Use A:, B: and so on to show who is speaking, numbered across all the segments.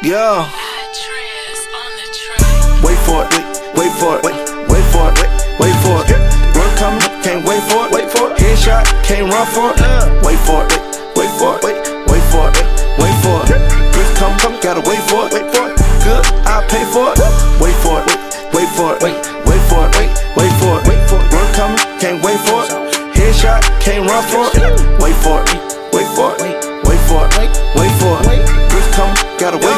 A: Yeah. Wait for it, wait, wait for it, wait, wait for it, wait, wait for it. Work coming, can't wait for it, wait for it. Headshot, can't run for it. Wait for it, wait, for it, wait, wait for it, wait for it. Bricks come, come, gotta wait for it, wait for it. Good, I pay for it. Wait for it, wait, wait for it, wait, wait for it, wait, wait for it, wait for it. Work coming, can't wait for it. Headshot, can't run for it. Wait for it, wait for it, wait for it, wait for it. Bricks come, gotta wait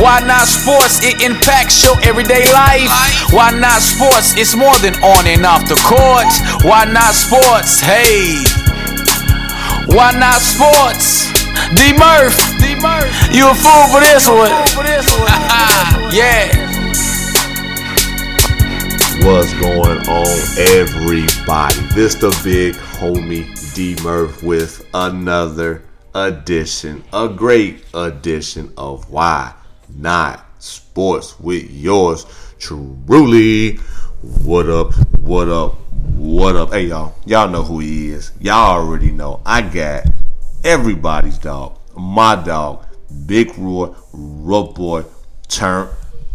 B: Why not sports? It impacts your everyday life. Why not sports? It's more than on and off the court. Why not sports? Hey. Why not sports? D Murph. D Murph. You a fool for this one. yeah.
C: What's going on, everybody? This the big homie D Murph with another edition, a great edition of Why Not Sports with yours truly. What up? What up? What up? Hey y'all, y'all know who he is. Y'all already know. I got everybody's dog, my dog, Big Roy, Rope Boy, turn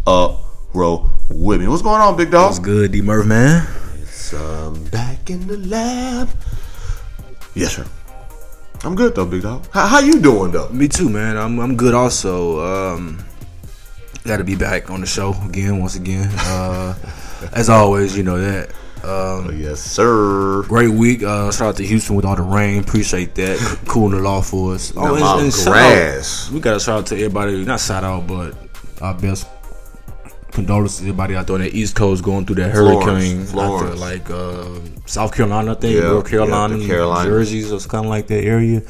C: up, roll with me. What's going on, big dog?
D: What's good, D Murph, man?
C: It's um, back in the lab. Yes, sir. I'm good though, big dog. How, how you doing though?
D: Me too, man. I'm I'm good also. Um got to be back on the show again once again. Uh as always, you know that. Um
C: Yes, sir.
D: Great week. Uh, shout out to Houston with all the rain. Appreciate that. Cooling it off for us.
C: Now my
D: shout
C: grass.
D: out- we got to shout out to everybody. Not shout out, but our best condolences to everybody out there on the East Coast going through that
C: Florence,
D: hurricane.
C: Florence.
D: like uh, South Carolina, I think,
C: Yeah,
D: North Carolina,
C: yeah, the Carolinas.
D: Jersey's, or kind of like that area.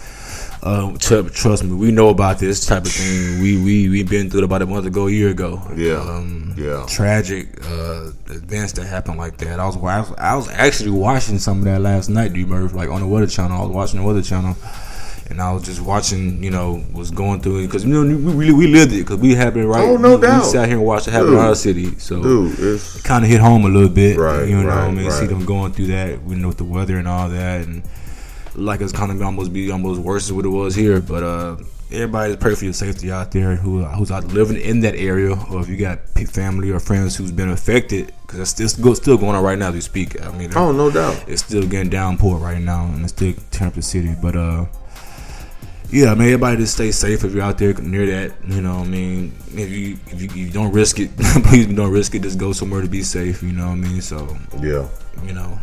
D: Um, tr- trust me, we know about this type of thing. We we we been through it about a month ago, a year ago.
C: Yeah,
D: Um,
C: yeah.
D: tragic uh, events that happened like that. I was wa- I was actually watching some of that last night, D Murph, like on the Weather Channel. I was watching the Weather Channel, and I was just watching, you know, was going through it because you know we really we lived it because we happened right.
C: Oh, no
D: we,
C: doubt.
D: We sat here and watched it happen in our city, so
C: Dude, it's
D: kind of hit home a little bit.
C: Right,
D: you know, what I
C: right,
D: mean, see them going through that, we know with the weather and all that, and like it's kind of almost be almost worse than what it was here. But uh, everybody pray for your safety out there who who's out living in that area, or if you got family or friends who's been affected, because it's still, still going on right now as we speak. I mean,
C: oh no doubt.
D: it's still getting downpour right now, and it's still tearing up the city. But uh, yeah, mean everybody just stay safe if you're out there near that. You know, what I mean, if you if you, you don't risk it, please don't risk it. Just go somewhere to be safe. You know what I mean? So
C: Yeah,
D: you know,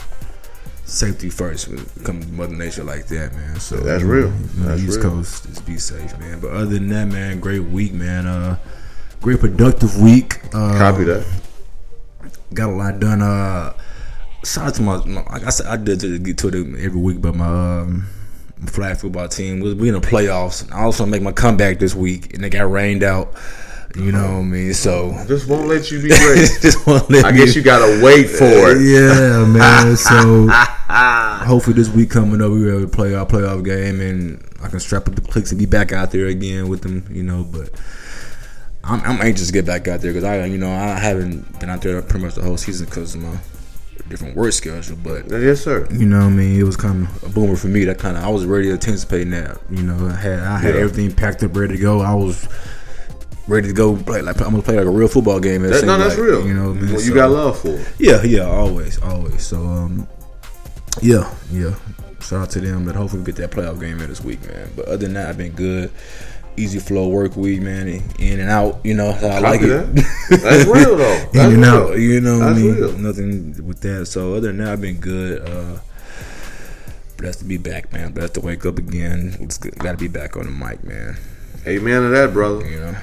D: safety first when it comes to Mother Nature like that, man. So
C: That's real. That's
D: East
C: real.
D: Coast, just be safe, man. But other than that, man, great week, man. Uh, great productive week. Uh,
C: copy that.
D: got a lot done. Uh, shout out to my, my like I said, I did to get to it every week, but my um, my flag football team was we in the playoffs. I also make my comeback this week, and they got rained out. You know uh-huh. what I mean? So
C: Just won't let you be great.
D: just want to let
C: I
D: me-
C: guess you gotta wait for it.
D: Yeah, man. So hopefully this week coming up, we were able to play our playoff game, and I can strap up the clicks and be back out there again with them. You know, but. I'm, I'm anxious to get back out there because I, you know, I haven't been out there pretty much the whole season because of my different work schedule. But
C: Yes, sir.
D: you know what I mean? It was kind of a boomer for me. That kind of I was ready to anticipating that. You know, I had I had
C: Yeah.
D: everything packed up, ready to go. I was ready to go. Play, like I'm gonna play like a real football game. it
C: That, no, that's
D: like,
C: real.
D: You know, what I mean?
C: Well, you
D: So-
C: got love for it.
D: Yeah, yeah, always, always. So um, yeah, yeah. Shout out to them. But hopefully we get that playoff game in this week, man. But other than that, I've been good. Easy flow work week, man. In and out, you know. I like
C: Copy
D: it.
C: that. That's real though.
D: in
C: That's
D: and
C: real.
D: out. You know what I mean?
C: real.
D: Nothing with that. So other than that, I've been good. Uh blessed to be back, man. Blessed to wake up again. Got to be back on the mic, man.
C: Amen to that, brother.
D: You know.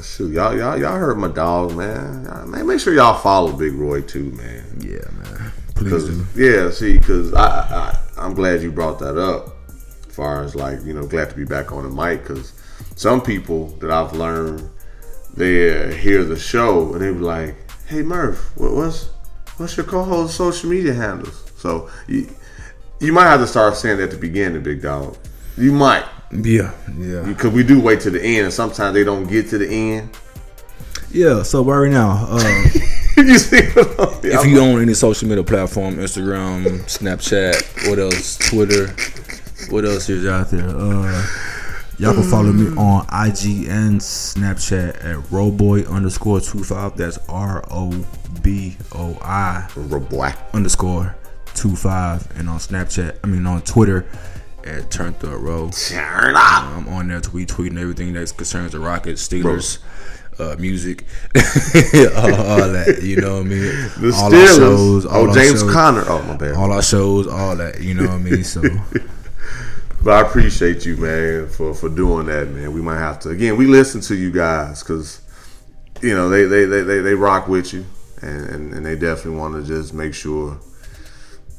C: Shoot, y'all, y'all, y'all heard my dog, man. Y'all- Man, make sure y'all follow Big Roy too, man.
D: Yeah, man. Please do.
C: yeah, see, because I, I, I'm glad you brought that up. As far as like, you know, glad to be back on the mic. Because some people that I've learned they uh, hear the show and they be like, "Hey Murph, what, what's what's your co-host social media handles?" So you you might have to start saying that at the beginning, big dog. You might
D: Yeah, yeah,
C: because we do wait to the end, and sometimes they don't get to the end.
D: yeah. So right now, uh,
C: you see what
D: if you own any social media platform, Instagram, Snapchat, what else, Twitter, what else is out there? Uh, y'all can follow me on IG and Snapchat at Roboy underscore two five. That's R O B O I
C: black.
D: underscore two five, and on Snapchat, I mean on Twitter at Turned Up Row.
C: Turn up.
D: I'm on there tweet tweeting everything that concerns the Rockets, Steelers, uh, music, all, all that. You know what I mean?
C: The
D: all
C: Steelers.
D: all
C: oh,
D: our
C: James
D: shows,
C: Conner. Oh, my bad.
D: all our shows, all that. You know what I mean? So
C: But I appreciate you, man, for, for doing that, man. We might have to again. We listen to you guys because you know they they, they, they, they rock with you, and, and, and they definitely want to just make sure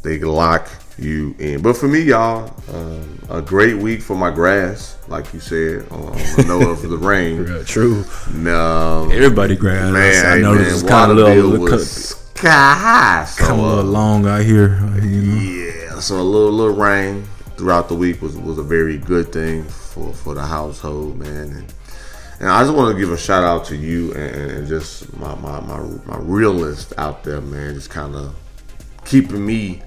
C: they lock you in. But for me, y'all, um, a great week for my grass, like you said, on, on the of the rain.
D: true.
C: Um,
D: Everybody grass.
C: man,
D: I know this is kind of little, little
C: sky high. So,
D: come a
C: uh,
D: little long out here. You know?
C: yeah, so a little little rain throughout the week was was a very good thing for for the household, man. And, and I just want to give a shout out to you and, and just my, my my my realist out there, man. Just kind of keeping me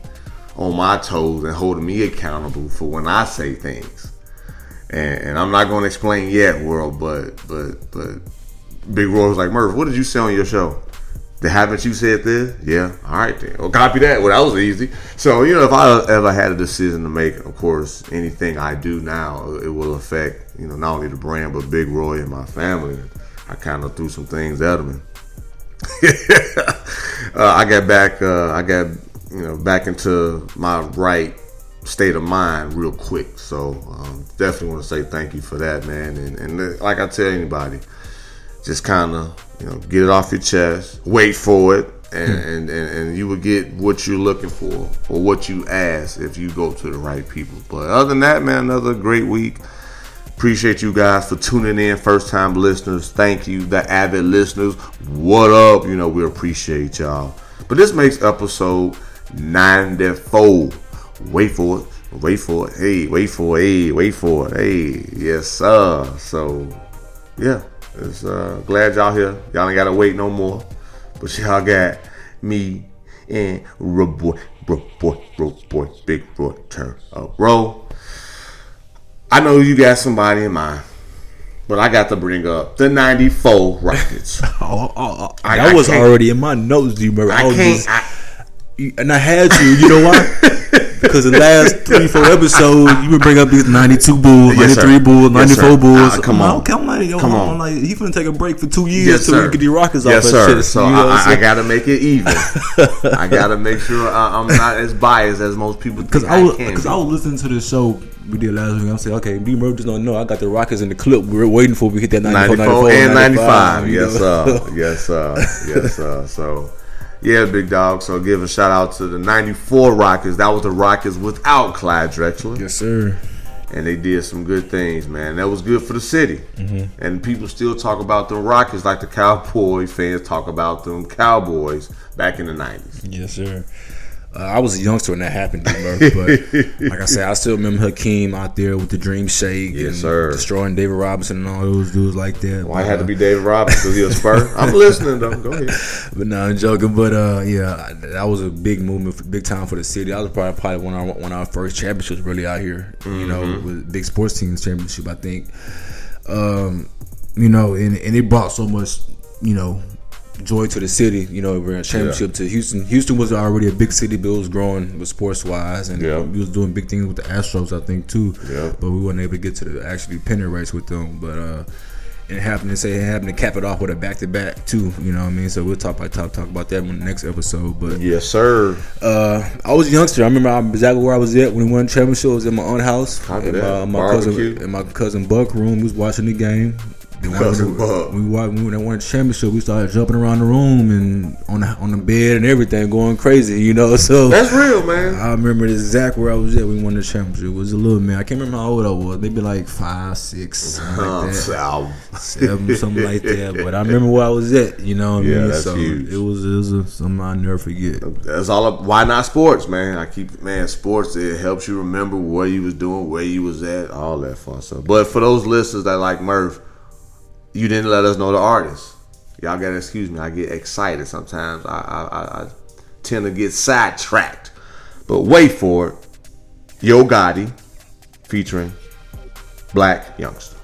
C: on my toes and holding me accountable for when I say things. And, and I'm not going to explain yet, world, but but but Big Roy was like, Murph, what did you say on your show? The haven't you said this? Yeah. All right then. Well, copy that. Well, that was easy. So you know, if I ever had a decision to make, of course, anything I do now, it will affect you know not only the brand but Big Roy and my family. I kind of threw some things at him. Uh, I got back. Uh, I got you know back into my right state of mind real quick. So um, definitely want to say thank you for that, man. And, and like I tell anybody, just kind of you know get it off your chest, wait for it, and, and, and and you will get what you're looking for or what you ask if you go to the right people. But other than that, man, another great week. Appreciate you guys for tuning in, first time listeners. Thank you, the avid listeners. What up? You know, we appreciate y'all. But this makes episode 94. Wait for it. Wait for it. Hey, wait for it. Hey, wait for it. Hey, yes, sir. So, yeah, it's uh, glad y'all here. Y'all ain't gotta wait no more. But y'all got me and Ro boy, bro boy, bro boy, big boy, turn up, roll. I know you got somebody in mind, but I got to bring up the '94 Rockets.
D: Oh, oh, oh,
C: I-
D: that
C: I
D: was already in my notes, you, Murray.
C: I
D: was
C: can't.
D: just-
C: I,
D: and I had to. You know why? because the last three, four episodes, you would bring up these 92 Bulls,
C: Yes,
D: 93
C: sir.
D: Bulls,
C: Yes,
D: 94
C: sir.
D: Bulls.
C: Ah, come
D: I'm
C: on.
D: like, I'm like, yo,
C: Come
D: I'm
C: on.
D: like, he finna take a break for two years
C: yes,
D: till we get the Rockets
C: yes,
D: off
C: sir.
D: shit.
C: So
D: you know
C: I,
D: I'm
C: I
D: saying?
C: got to make it even. I got to make sure I, I'm not as biased as most people think
D: Because
C: I,
D: I was,
C: can.
D: cause. I was listening to the show we did last week. I'm saying, okay, D. Murphy just don't know. I got the Rockets in the clip. We're waiting for we hit that 94,
C: 94 and 95.
D: you
C: Yes,
D: know?
C: sir. Yes, sir. Yes, sir. So, yeah, big dog. So, give a shout out to the 94 Rockets. That was the Rockets without Clyde Drexler.
D: yes, sir.
C: And they did some good things, man. That was good for the city.
D: Mm-hmm.
C: And people still talk about the Rockets like the Cowboy fans talk about them Cowboys back in the 90s.
D: Yes, sir. Uh, I was a youngster when that happened, D. Murphy, but like I said, I still remember Hakeem out there with the Dream Shake
C: Yes,
D: and
C: sir.
D: destroying David Robinson and all those dudes like that.
C: Why it
D: But,
C: had to
D: uh,
C: be David Robinson because he a Spur? I'm listening, though. Go ahead.
D: But no, I'm joking. But uh, yeah, that was a big movement, big time for the city. That was probably probably one of our, one of our first championships really out here. You know,
C: Mm-hmm.
D: with big sports teams championship. I think. Um, you know, and and it brought so much, you know, joy to the city. You know, we're in a championship to Houston. Houston was already a big city, but it was growing with sports wise, and
C: Yeah.
D: we was doing big things with the Astros, I think, too.
C: Yeah.
D: But we weren't able to get to the actually pennant race with them. But uh, and it happened to say it happened to cap it off with a back to back too. You know what I mean? So we'll talk about talk talk about that in the next episode. But
C: Yes, sir.
D: uh, I was a youngster. I remember exactly where I was at when we won the championship. I was in my own house. In
C: that.
D: my, my cousin in my cousin Buck room. We was watching the game. Then when,
C: Buck.
D: we when they won the championship, we started jumping around the room and on the on the bed and everything, going crazy. You know, so
C: That's real, man.
D: I remember exact where I was at. We won the championship. It was a little man. I can't remember how old I was. Maybe like five, six, something like that. Seven, something like that. But I remember where I was at. You know what I
C: Yeah,
D: mean?
C: that's
D: so
C: huge.
D: it was it was a, something I'll never forget.
C: That's all. Up, why not sports, man? I keep man sports. It helps you remember what you was doing, where you was at, all that fun stuff. But for those listeners that like Murph, you didn't let us know the artist. Y'all gotta excuse me. I get excited sometimes. I I, I, tend to get sidetracked. But wait for it. Yo Gotti featuring Blac Youngsta.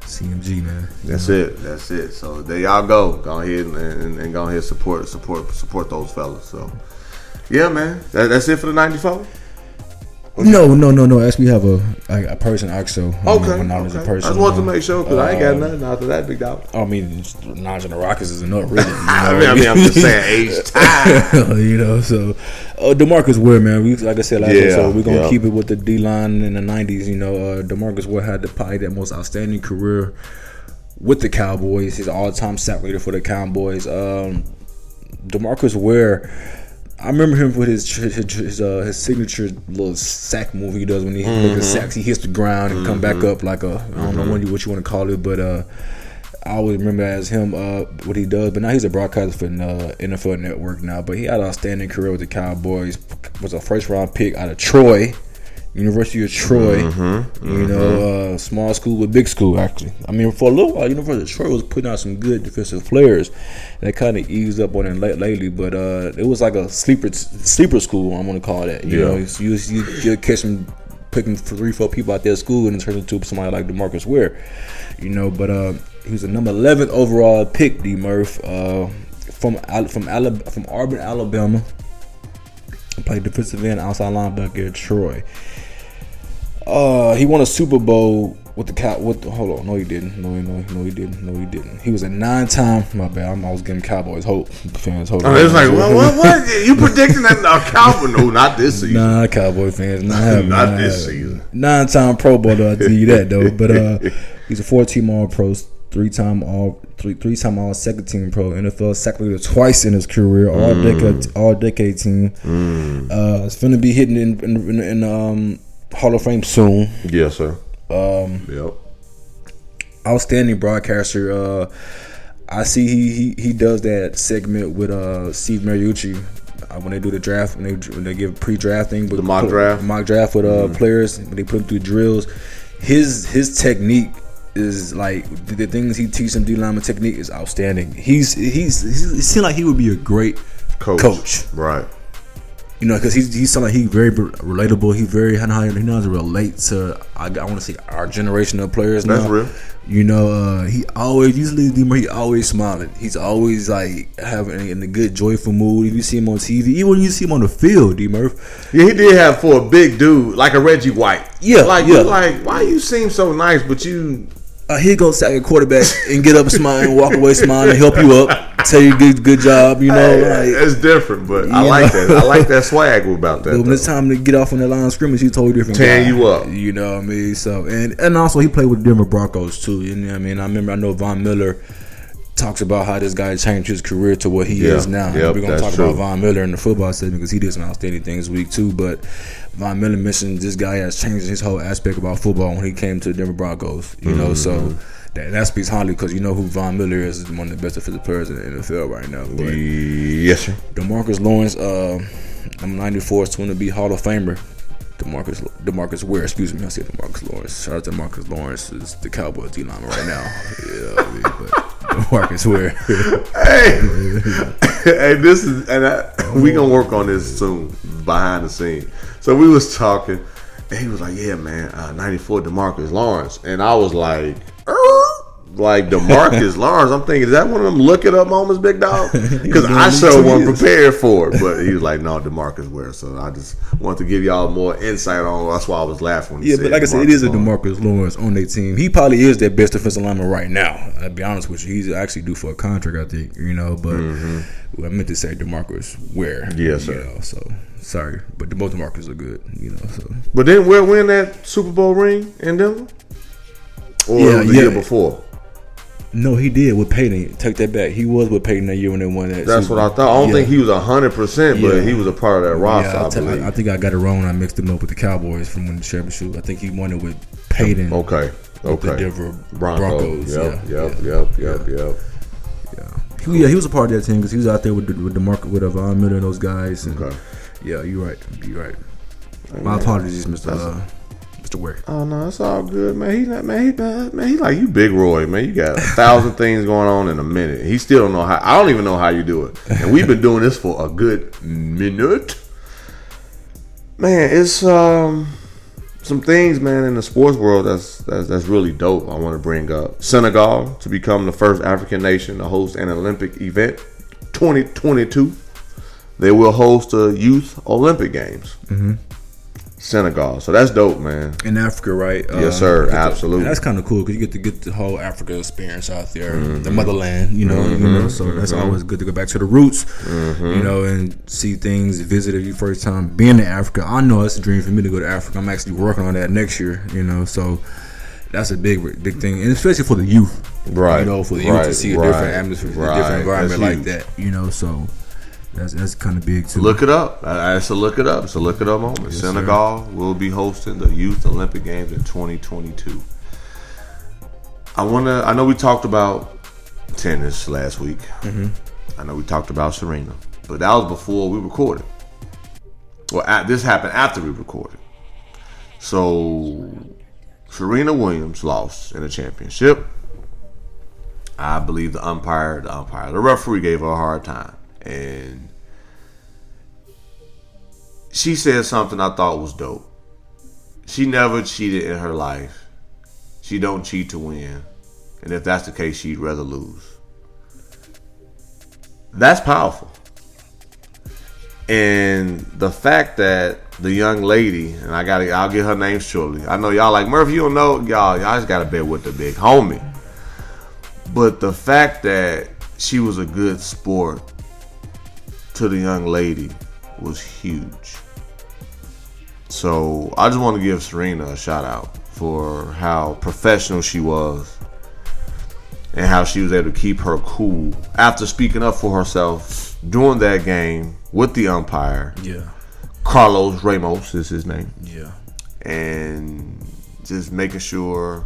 D: CMG man.
C: That's it. That's it. So there y'all go. Go ahead and, and, and go ahead support support support those fellas. So yeah, man. That, that's it for the ninety four.
D: No, no, no, no. Actually, we have a a, a person also.
C: Okay.
D: My knowledge
C: okay.
D: person.
C: I just wanted to
D: um,
C: make sure because I ain't got
D: um,
C: nothing after that big dog.
D: I mean, knowledge of the Rockets is enough, really. You know
C: I mean, I mean, I'm just saying age time.
D: you know, so uh, Demarcus Ware, man. We like I said last
C: Yeah,
D: episode, we're gonna
C: yeah.
D: keep it with the D line in the '90s. You know, uh, Demarcus Ware had the probably that most outstanding career with the Cowboys. He's all-time sack leader for the Cowboys. Um, Demarcus Ware. I remember him with his his his, uh, his signature little sack move he does when he
C: Mm-hmm.
D: makes sacks. He hits the ground and come back up like a I don't know what you, what you want to call it, but uh, I always remember as him uh, what he does. But now he's a broadcaster for uh, NFL Network now. But he had an outstanding career with the Cowboys. Was a first round pick out of Troy, University of Troy.
C: Mm-hmm.
D: You know, uh, small school with big school actually. I mean, for a little while, University of Troy was putting out some good defensive players. That kind of eased up on it late, lately, but uh, it was like a sleeper sleeper school. I'm gonna call that. You
C: Yeah.
D: know, you you, you catch them picking three, four people out there at school and it turned into somebody like Demarcus Ware. You know, but uh, he was a number 11 overall pick, D Murph, uh, from Al- from Alabama, from Auburn, Alabama. Played defensive end, outside linebacker at Troy. Uh, he won a Super Bowl with the cow. With the, hold on, no, he didn't. No, no, no, he didn't. No, he didn't. He was a nine-time. My bad. I'm, I was giving Cowboys hope. Fans hope.
C: Oh, it's like, what, what, what? You predicting that? No, Calvin? No, not this season.
D: Nah, Cowboy fans, not having
C: Not
D: not
C: this
D: having.
C: season.
D: Nine-time Pro Bowler, I'll tell you that though. But uh, he's a four-team All Pro, three-time All, three, three-time All Second Team Pro, NFL leader twice in his career, All decade, All Decade Team. Uh, it's gonna be hitting in in, in, in um, Hall of Fame soon.
C: Yes, sir.
D: Um,
C: Yep.
D: outstanding broadcaster. Uh, I see he, he he does that segment with uh Steve Mariucci uh, when they do the draft when they when they give pre-drafting with
C: The mock draft?
D: mock draft with uh players when they put them through drills. His his technique is like the, the things he teaches them D lineman technique is outstanding. He's he's, he's he seems like he would be a great
C: Coach.
D: coach.
C: Right.
D: You know, because he's he's something like he very relatable. He very he knows to relate to. I, I want to say our generation of players.
C: That's
D: now.
C: real.
D: You know, uh, he always usually he always smiling. He's always like having in a good joyful mood. If you see him on TV, even when you see him on the field, D Murph,
C: Yeah, he did have for a big dude like a Reggie White.
D: Yeah,
C: like
D: yeah.
C: like why you seem so nice, but you
D: uh, he go sack a quarterback and get up smiling, walk away smiling, and help you up, tell you good good job. You know,
C: Hey,
D: like
C: it's different, but I like
D: know.
C: that. I like that swag about that.
D: But when it's time to get off on the line of scrimmage, he's totally different.
C: Tearing you up.
D: You know what I mean? So and and also he played with the Denver Broncos too. You know what I mean? I remember I know Von Miller talks about how this guy changed his career to what he
C: Yeah.
D: is now.
C: Yep,
D: We're gonna talk
C: true.
D: about Von Miller in the football segment because he did some outstanding things this week too. But Von Miller mentioned this guy has changed his whole aspect about football when he came to the Denver Broncos. You know, so.
C: Mm-hmm.
D: That, that speaks highly because you know who Von Miller is, is one of the best defensive players in the NFL right now. But
C: yes, sir.
D: Demarcus Lawrence, uh, number 94 is going to be Hall of Famer. Demarcus Demarcus Ware, excuse me, I said Demarcus Lawrence. Shout out to Demarcus Lawrence, is the Cowboys D lineman right now. yeah, I mean, but Demarcus Ware.
C: Hey, hey, this is and I, we gonna work on this soon behind the scene. So we was talking, and he was like, "Yeah, man, uh, '94 Demarcus Lawrence," and I was like? Like Demarcus Lawrence." I'm thinking, is that one of them look it up moments, big dog? Because I sure wasn't prepared for it. But he was like, "No, Demarcus Ware." So I just wanted to give y'all more insight on. That's why I was laughing. When he
D: yeah, but like I said, it is a. Demarcus Lawrence on their team. He probably is their best defensive lineman right now. I'll be honest with you. He's actually due for a contract, I think, you know, but well, I meant to say Demarcus Ware.
C: Mm-hmm. Yes, sir.
D: know, so sorry, but the both Demarcus are good, you know, so.
C: But didn't Ware win that Super Bowl ring in Denver? Or
D: Yeah,
C: the
D: yeah.
C: year before?
D: No, he did with Peyton. Take that back. He was with Peyton that year when they won that.
C: That's what I thought. I don't
D: Yeah.
C: think he was hundred percent, but
D: Yeah.
C: he was a part of that roster.
D: Yeah, I,
C: believe.
D: I, I think I got it wrong. when I mixed him up with the Cowboys from winning the championship. I think he won it with Peyton.
C: okay,
D: with the
C: okay.
D: Denver
C: Broncos.
D: Broncos.
C: Yep,
D: yeah,
C: yep, yep, yep, yep.
D: Yeah. He, yeah, he was a part of that team because he was out there with the, with the market with uh, Von Miller and those guys. And
C: Okay.
D: Yeah, you're right. You're right. My apologies, Mr. Mr.
C: Oh no, it's all good, man. He not man. He man, man, he like you, Big Roy, man. You got a thousand things going on in a minute. He still don't know how. I don't even know how you do it. And we've been doing this for a good minute. Man, it's um some things, man, in the sports world that's that's, that's really dope. I want to bring up Senegal to become the first African nation to host an Olympic event, 2022. They will host the Youth Olympic Games. Mm-hmm. Senegal, so that's dope, man.
D: In Africa, right? Uh,
C: Yes, sir.
D: you get to-
C: Absolutely.
D: that's kind of cool because you get to get the whole Africa experience out there, the mm-hmm. motherland. You know, you know. So that's mm-hmm. always good to go back to the roots. You mm-hmm. know, and see things. Visit it your first time being in Africa. I know it's a dream for me to go to Africa. I'm actually working on that next year. You know, so that's a big, big thing, and especially for the youth.
C: Right,
D: You know, for the youth
C: right,
D: to see a
C: right,
D: different atmosphere, a different environment like that. You know, so that's that's kind of big too.
C: Look it up. It's a look it up. It's a look it up moment. Senegal will be hosting the Youth Olympic Games in 2022. I want to. I know we talked about tennis last week. Mm-hmm. I know we talked about Serena, but that was before we recorded. Well, at, this happened after we recorded. So Serena Williams lost in the championship. I believe the umpire, the umpire, the referee gave her a hard time, and she said something I thought was dope. She never cheated in her life. She don't cheat to win, and if that's the case, she'd rather lose. That's powerful. And the fact that the young lady, and I gotta, I'll get her name shortly. I know y'all like Murphy. You don't know y'all. Y'all just gotta bet with the big homie. But the fact that she was a good sport to the young lady was huge. So I just want to give Serena a shout out for how professional she was and how she was able to keep her cool after speaking up for herself during that game with the umpire.
D: Yeah,
C: Carlos Ramos is his name
D: yeah.
C: and just making sure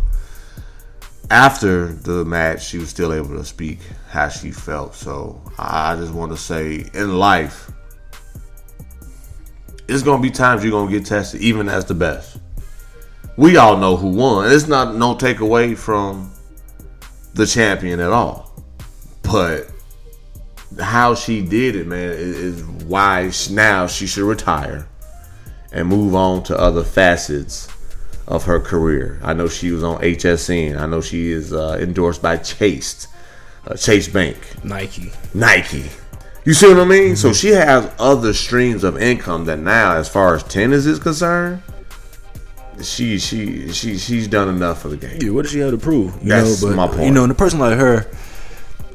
C: after the match she was still able to speak how she felt. So I just want to say in life, it's gonna be times you're gonna get tested, even as the best. We all know who won. It's not no takeaway from the champion at all, but how she did it, man, is why now she should retire and move on to other facets of her career. I know she was on HSN. I know she is uh, endorsed by Chase, uh, Chase Bank,
D: Nike.
C: Nike. You see what I mean? So she has other streams of income that now, as far as tennis is concerned, she she she she's done enough for the game.
D: Yeah, what does she have to prove? You
C: That's
D: know, but
C: my point.
D: you know, in a person like her,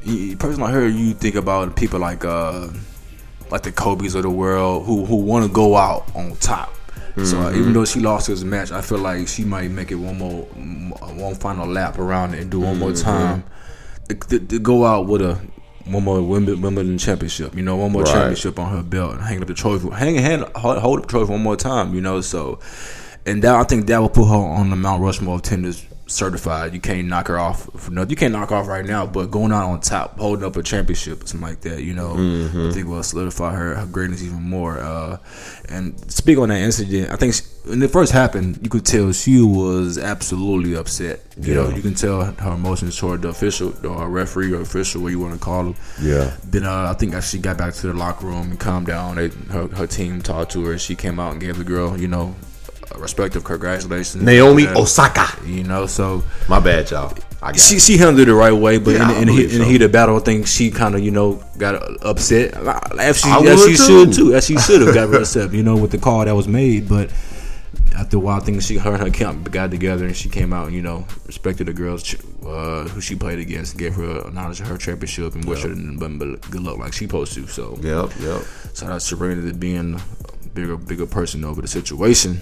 D: a person like her, you think about people like uh like the Kobe's of the world who who want to go out on top. So uh,
C: Mm-hmm.
D: even though she lost this match, I feel like she might make it one more, one final lap around it and do one more
C: Mm-hmm.
D: time to, go out with a one more Wimbledon, championship. You know, one more
C: Right.
D: championship on her belt and hang up the trophy, hang hand, hold, hold up the trophy one more time. You know, so and that I think that will put her on the Mount Rushmore of tennis certified. You can't knock her off. For no, you can't knock her off right now, but going out on top, holding up a championship or something like that, you know, I think will solidify her, her greatness even more. Uh, and speak on that incident, I think she, when it first happened, you could tell she was absolutely upset. You know, you can tell her emotions toward the official, or referee, or official, what you want to call him.
C: Yeah.
D: Then uh, I think as she got back to the locker room and calmed down, they, her her team talked to her. She came out and gave the girl, you know, Uh, respective congratulations.
C: Naomi
D: Yeah.
C: Uh, Osaka.
D: You know, so
C: My bad, y'all. I got
D: she she handled it the right way, but
C: Yeah,
D: in, in, the heat- in the heat of battle, I think she kind of you know got uh, upset. As she,
C: I
D: as she
C: too.
D: should too, as she should have got upset, you know, with the call that was made. But after a while, I think she her and her camp got together and she came out, and you know, respected the girls uh, who she played against, gave her knowledge of her championship and wished her nothing but good luck like she supposed to. So
C: Yep, yep,
D: out to Serena being a bigger bigger person over the situation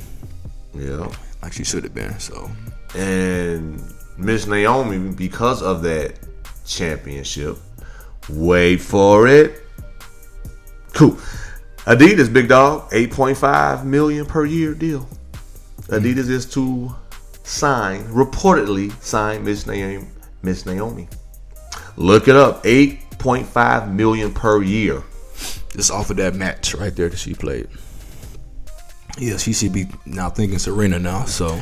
C: yep.
D: like she should have been. So
C: And Miss Naomi, because of that, championship. Wait for it. Cool. Adidas, big dog, 8.5 million per year deal. Adidas is to sign, reportedly sign Miss Naomi. Miss Naomi. Look it up. 8.5 million per year.
D: Just off of that match right there that she played. Yeah, she should be now thinking Serena now. So,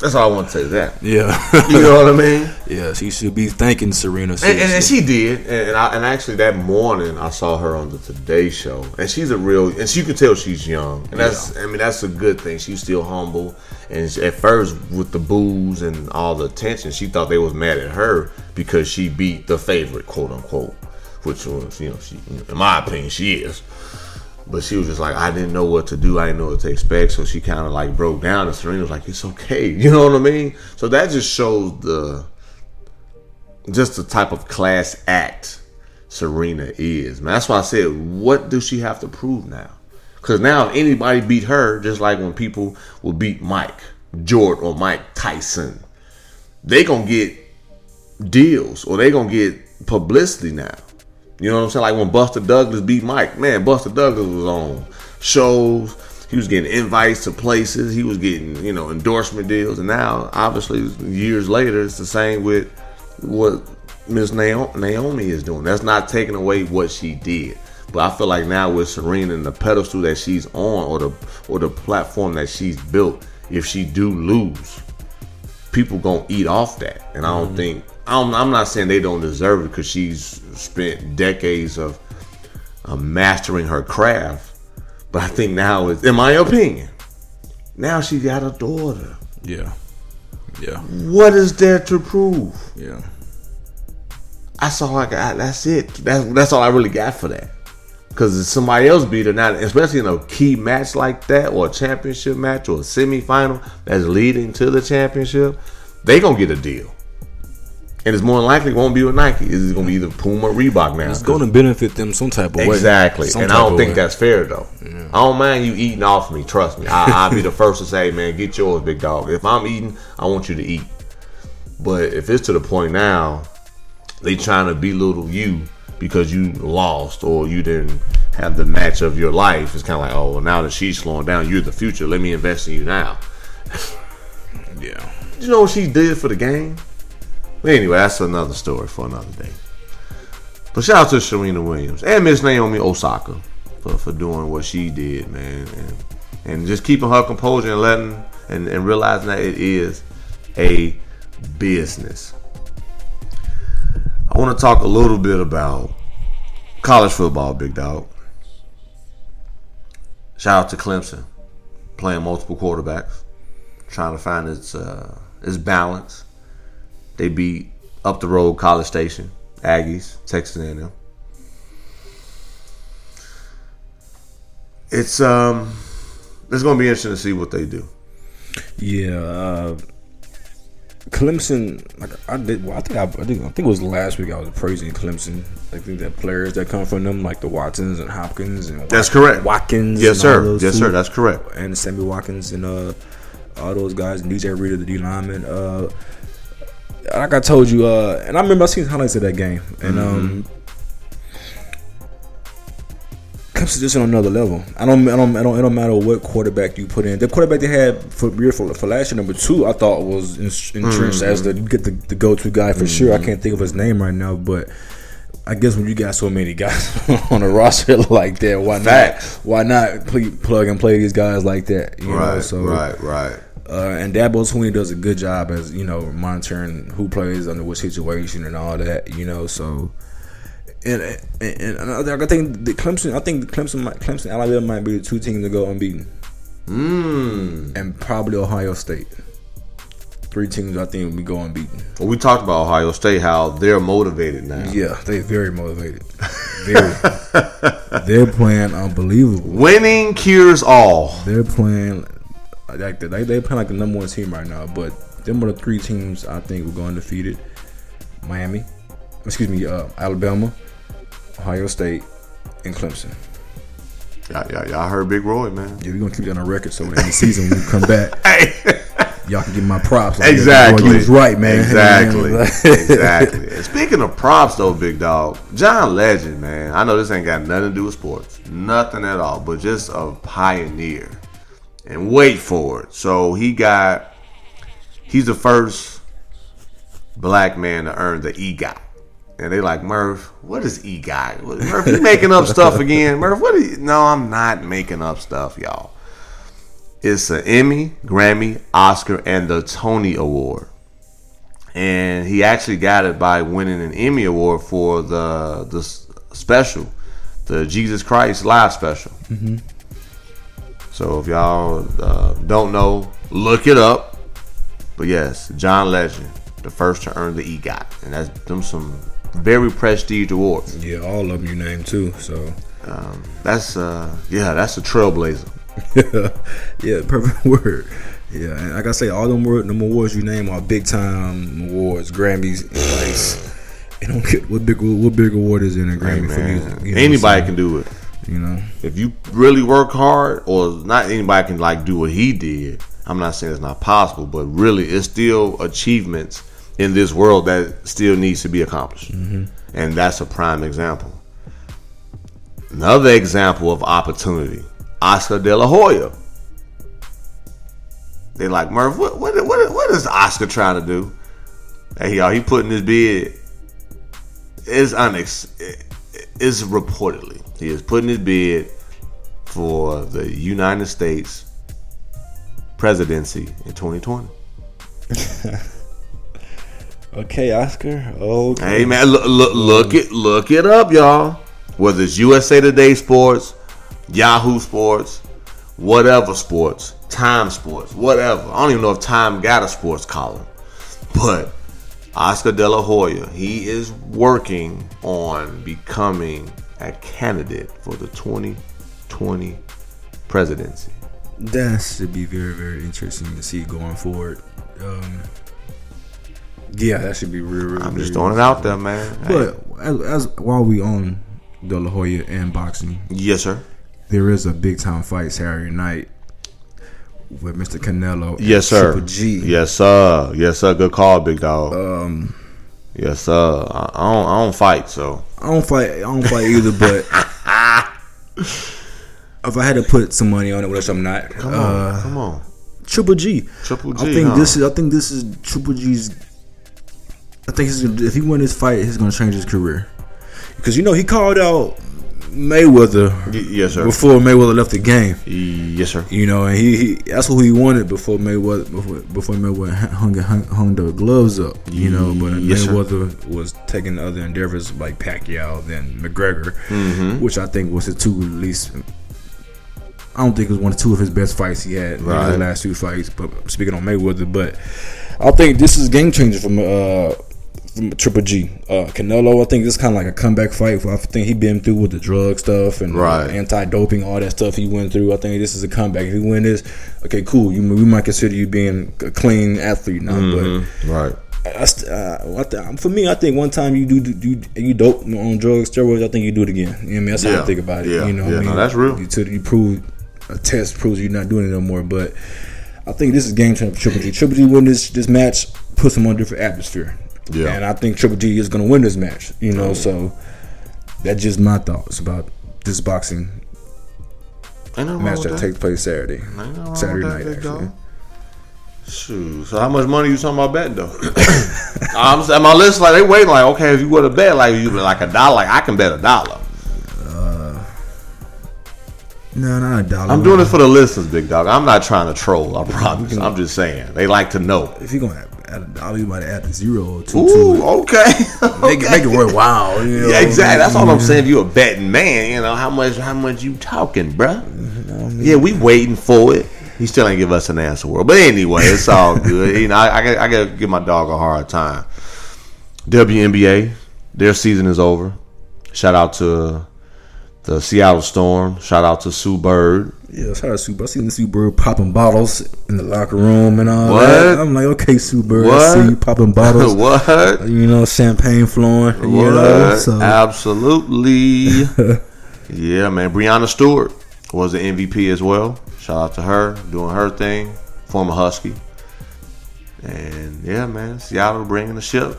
C: That's all I want to say that.
D: yeah,
C: You know what I mean?
D: yeah, she should be thanking Serena.
C: And, and, and she did, and and, I, and actually that morning I saw her on the Today Show, and she's a real, and she can tell she's young, and that's, I mean, that's a good thing. She's still humble, and at first with the booze and all the attention, she thought they was mad at her because she beat the favorite, quote unquote, which was, you know, she, in my opinion, she is. But she was just like, I didn't know what to do. I didn't know what to expect. So she kind of like broke down, and Serena was like, "It's okay." You know what I mean? So that just shows the just the type of class act Serena is. Man, that's why I said, what does she have to prove now? Because now, if anybody beat her, just like when people will beat Mike Jordan or Mike Tyson, they gonna get deals or they gonna get publicity now. You know what I'm saying? Like when Buster Douglas beat Mike, man, Buster Douglas was on shows. He was getting invites to places. He was getting, you know, endorsement deals. And now, obviously, years later, it's the same with what Miss Naomi, is doing. That's not taking away what she did. But I feel like now with Serena and the pedestal that she's on, or the or the platform that she's built, if she do lose, people gonna eat off that. And I don't mm-hmm. think I don't, I'm not saying they don't deserve it because she's spent decades of uh, mastering her craft. But I think now is, in my opinion, now she got a daughter.
D: yeah, yeah,
C: What is there to prove?
D: yeah.
C: That's all I got. That's it. That's that's all I really got for that. Because if somebody else beat her, not especially in a key match like that, or a championship match, or a semifinal that's leading to the championship, they gonna get a deal. And it's more than likely won't be with Nike. It's gonna be either Puma or Reebok now.
D: It's going to benefit them some type of way.
C: Exactly,
D: Some
C: and I don't think
D: way.
C: that's fair though. I don't mind you eating off me. Trust me, I, I'll be the first to say, man, get yours, big dog. If I'm eating, I want you to eat. But if it's to the point now, they trying to belittle you because you lost or you didn't have the match of your life. It's kind of like, oh, well, now that she's slowing down, you're the future. Let me invest in you now.
D: Yeah,
C: You know what she did for the game? But anyway, that's another story for another day. But shout out to Serena Williams and Miss Naomi Osaka for, for doing what she did, man. And, and just keeping her composure and letting and, and realizing that it is a business. I want to talk a little bit about college football, big dog. Shout out to Clemson playing multiple quarterbacks trying to find its uh, its balance. They beat up the road College Station, Aggies, Texas A&M. It's um, it's gonna be interesting to see what they do.
D: yeah. Uh, Clemson, like I did, well, I think I, I think I think it was last week I was praising Clemson. I think that players that come from them, like the Watsons and Hopkins and
C: That's
D: Wat-
C: correct.
D: Watkins,
C: Yes, sir. Yes, sir. That's correct.
D: and Sammy Watkins and uh, all those guys, and DJ Reader, the D lineman. Uh, like I told you, uh, and I remember I seen highlights of that game, and um, Clemson just on another level. I don't, I don't, I don't, it don't matter what quarterback you put in. The quarterback they had for for, for last year, number two, I thought was en- entrenched as the get the, the go to guy for sure. I can't think of his name right now, but. I guess when you got so many guys on a roster like that, why not? Why not pl- plug and play these guys like that? You know, so
C: right, right.
D: Uh, and Dabo Swinney does a good job as you know monitoring who plays under what situation and all that. You know, so and and, and I think the Clemson, I think Clemson, might, Clemson, Alabama might be the two teams to go unbeaten,
C: Mm.
D: and probably Ohio State. Three teams I think will be go unbeaten.
C: Well, we talked about Ohio State, how they're motivated now.
D: Yeah, they very motivated. Very, they're playing unbelievable.
C: Winning cures all.
D: They're playing like they they playing like the number one team right now. But them are the three teams I think will go undefeated: Miami, excuse me, uh, Alabama, Ohio State, and Clemson.
C: Yeah, yeah, y'all heard Big Roy, man.
D: Yeah, we're gonna keep that on record so when the season when we come back,
C: Hey,
D: y'all can give my props. Like,
C: Exactly.
D: He was right, man.
C: Exactly. exactly. And speaking of props, though, big dog, John Legend, man. I know this ain't got nothing to do with sports, nothing at all, but just a pioneer. And wait for it. So he got, he's the first black man to earn the EGOT. And they like Murph. What is EGOT? Murph, you making up stuff again? Murph, what? Are you? No, I'm not making up stuff, y'all. It's an Emmy, Grammy, Oscar, and the Tony Award. And he actually got it by winning an Emmy Award for the the special, the Jesus Christ live special. Mm-hmm. So if y'all uh, don't know, look it up. But yes, John Legend, the first to earn the EGOT, and that's them some very prestige awards.
D: Yeah, all of them you named too. So
C: That's uh, yeah, that's a trailblazer.
D: yeah, perfect word. Yeah, and like I say, all them, word, them awards you name are big time awards, Grammys. Like, you don't get what big what big award is in a
C: Hey,
D: Grammy for music? You know
C: anybody can do it.
D: You know,
C: if you really work hard, or not anybody can like do what he did. I'm not saying it's not possible, but really, it's still achievements in this world that still needs to be accomplished, mm-hmm. and that's a prime example. Another example of opportunity: Oscar De La Hoya. They like Murph. What what what, what is Oscar trying to do? Hey y'all, he putting his bid. Is unex. Is reportedly he is putting his bid for the United States presidency in 2020.
D: okay, Oscar. Okay,
C: Hey man, look, look, look it, look it up, y'all. Whether it's USA Today Sports, Yahoo Sports, whatever sports, Time Sports, whatever. I don't even know if Time got a sports column, but Oscar De La Hoya, he is working on becoming a candidate for the 2020 presidency.
D: that should be very very interesting to see going forward. Um, yeah, that should be real. real
C: I'm just throwing it out there, man. Hey.
D: But as, as while we own the La Hoya and boxing,
C: yes, sir.
D: there is a big time fight Saturday night with Mr. Canelo. and
C: Yes, sir.
D: Triple G.
C: Yes, sir. Yes, sir. Good call, big dog. Um. Yes, sir. I, I don't. I don't fight, so
D: I don't fight. I don't fight either. But if I had to put some money on it, which I'm not,
C: come
D: uh,
C: on, come on.
D: Triple G.
C: Triple
D: I
C: G,
D: think
C: huh?
D: this is. I think this is Triple G's. I think he's, if he win this fight, he's going to change his career. Because you know he called out Mayweather
C: Y- yes, sir.
D: before Mayweather left the game.
C: Yes, sir.
D: You know, and he, he that's who he wanted before Mayweather before, before Mayweather hung, hung hung the gloves up. You know, but
C: Yes, sir.
D: Mayweather was taking other endeavors like Pacquiao then McGregor,
C: Mm-hmm.
D: which I think was the two least. I don't think it was one of two of his best fights he had in
C: Right.
D: the last two fights. But speaking on Mayweather, but I think this is game changer from uh Triple G. Uh, Canelo, I think this is kind of like a comeback fight. I think he been through with the drug stuff and uh,
C: Right.
D: anti-doping, all that stuff he went through. I think this is a comeback. If you win this, okay, cool. You we might consider you being a clean athlete now,
C: Right.
D: but I, uh, I th- for me, I think one time you do you you dope on drugs, steroids. I think you do it again. You know I mean, that's how I think about it.
C: Yeah.
D: You know, what
C: Yeah,
D: I
C: no,
D: mean,
C: that's real.
D: You, to, you prove a test proves you're not doing it no more. But I think this is game changer for Triple G. Triple G win this this match puts him on a different atmosphere.
C: Yeah.
D: and I think Triple G is going to win this match. You know, so that's just my thoughts about this boxing match that
C: that.
D: takes place Saturday,
C: Ain't nothing wrong
D: Saturday night actually.
C: dog. Shoot. So how much money you talking about betting though? I'm at my list like they waiting like okay if you would to bet like you like a dollar like I can bet a dollar.
D: Uh, no, not a dollar.
C: I'm doing this for the listeners, big dog. I'm not trying to troll. I promise. I'm just saying they like to know.
D: If you're gonna add a dollar, you might add a zero or two to
C: Ooh,
D: it.
C: okay.
D: Make it make it worthwhile. You know?
C: Yeah, exactly. That's all I'm saying. If you a betting man, you know how much how much you talking, bruh? Yeah, we waiting for it. He still ain't give us an answer, world. But anyway, it's all good. you know, I, I, got- I got to give my dog a hard time. WNBA, their season is over. Shout out to the Seattle Storm. Shout out to Sue Bird.
D: Yeah, shout out to Sue I seen Bird popping bottles in the locker room and all
C: What?
D: that. I'm like, okay, Sue Bird, I see you popping bottles.
C: what?
D: You know, champagne flowing. You
C: What?
D: know, so
C: Absolutely. yeah, man. Breanna Stewart was the MVP as well. Shout out to her doing her thing. Former Husky. And yeah, man, Seattle bringing the ship.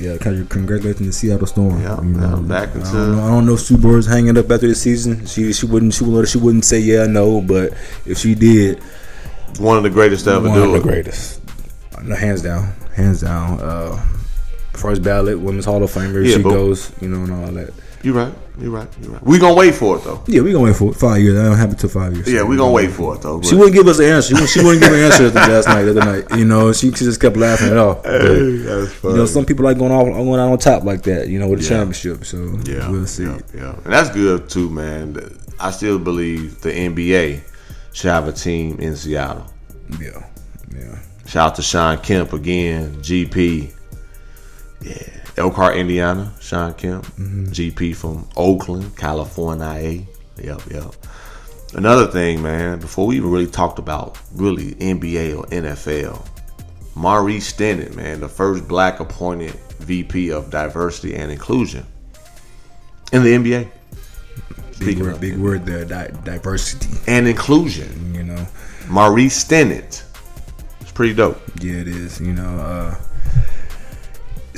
D: Yeah, kind of congratulating the Seattle Storm.
C: Yeah,
D: you know,
C: back into-
D: I don't know, I don't know if Sue Bird's hanging up after the season. She she wouldn't she wouldn't she wouldn't say yeah no, but if she did,
C: One of the greatest to ever
D: one
C: do
D: of the greatest, no, hands down, hands down. Uh, first ballot, Women's Hall of Famer.
C: Yeah,
D: she goes, you know, and all that.
C: You right. You right. You right. We're gonna wait for it though.
D: Yeah, we're gonna wait for it. five years. I don't have it till five years.
C: Yeah, we're gonna wait for it though.
D: She wouldn't give us the answer. She, wouldn't- she wouldn't give an answer last night. The other night, you know, she, she just kept laughing it off. But, you know, some people like going off, going out on top like that. You know, with the
C: Yeah.
D: championship. So
C: Yeah,
D: we'll see.
C: Yeah, yeah, and that's good too, man. I still believe the NBA should have a team in Seattle.
D: Yeah, yeah.
C: Shout out to Shawn Kemp again, GP. Yeah, Elkhart, Indiana. Shawn Kemp, GP from Oakland, California. Yep, yep. Another thing, man. Before we even really talked about really NBA or NFL, Maurice Stennett, man, the first black appointed VP of diversity and inclusion in the NBA.
D: Big word, big word there. Di- diversity.
C: and inclusion,
D: You know,
C: Maurice Stennett. It's pretty dope.
D: yeah, it is. You know, uh,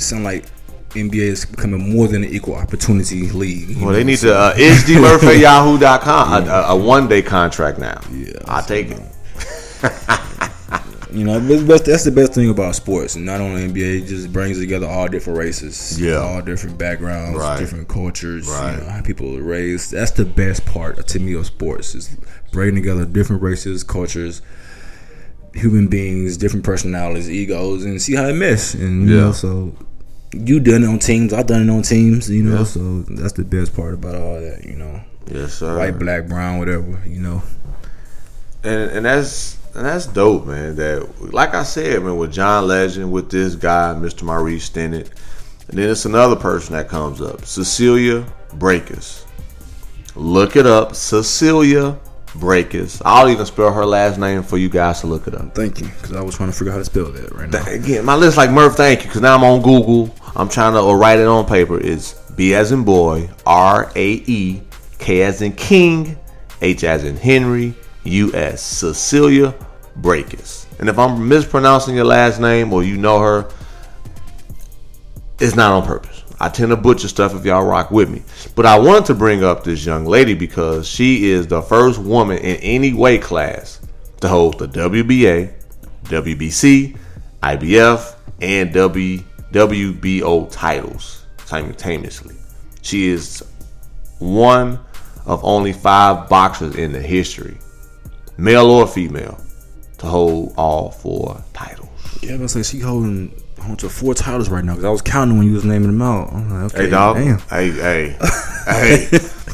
D: it sounds like NBA is becoming more than an equal opportunity league.
C: Well, they need to uh, isdmurph at yahoo.com. A, a, a one day contract now.
D: Yeah,
C: I take it.
D: You know, that's the best thing about sports, and not only NBA, it just brings together all different races,
C: Yeah.
D: all different backgrounds,
C: Right.
D: different cultures,
C: Right.
D: you know, how people are raised. That's the best part to me of sports is bringing together different races, cultures, human beings, different personalities, egos, and see how it mesh. And you
C: Yeah.
D: know, so you done it on teams, I've done it on teams, you know.
C: Yeah.
D: So that's the best part about all that, you know.
C: Yes, sir.
D: White, black, brown, whatever, you know.
C: and and that's and that's dope, man. That like I said, man, with John Legend, with this guy, Mr. Maurice Stennett, and then it's another person that comes up, Cecilia Braekhus. Look it up, Cecilia Braekhus. I'll even spell her last name for you guys to look it up.
D: Thank you, because I was trying to figure out how to spell that right now.
C: Again, my list like Murph. Thank you, because now I'm on Google. I'm trying to write it on paper. It's B as in boy, R A E, K as in king, H as in Henry, U S Cecilia Braekhus. And if I'm mispronouncing your last name or you know her, it's not on purpose. I tend to butcher stuff if y'all rock with me. But I wanted to bring up this young lady because she is the first woman in any weight class to hold the WBA, WBC, IBF, and W, WBO titles simultaneously. She is one of only five boxers in the history, male or female, to hold all four titles.
D: Yeah, but say she holding on to four titles right now because I was counting when you was naming them out. I'm like, okay,
C: Hey, dog.
D: damn.
C: Hey, hey, hey,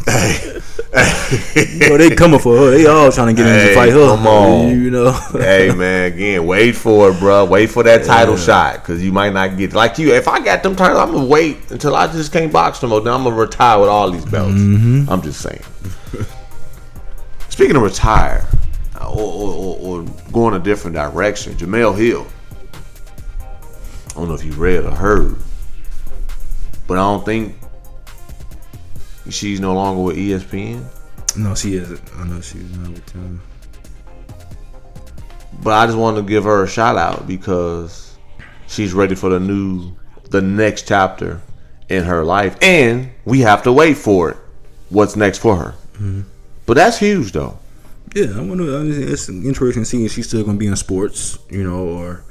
C: hey,
D: You know, they coming for her. They all trying to get in to fight her.
C: come on.
D: you know.
C: hey, man. Again, wait for it, bro. Wait for that title shot because you might not get like you. If I got them titles, I'm gonna wait until I just can't box no more. Then I'm gonna retire with all these belts.
D: Mm-hmm.
C: I'm just saying. Speaking of retire or, or, or, or going a different direction, Jemele Hill. I don't know if you read or heard, but I don't think she's no longer with ESPN.
D: no, she isn't. I know she's not with them.
C: But I just wanted to give her a shout out because she's ready for the new, the next chapter in her life, and we have to wait for it. What's next for her? Mm-hmm. But that's huge, though.
D: Yeah, I wonder. It's interesting seeing if she's still gonna be in sports, you know, or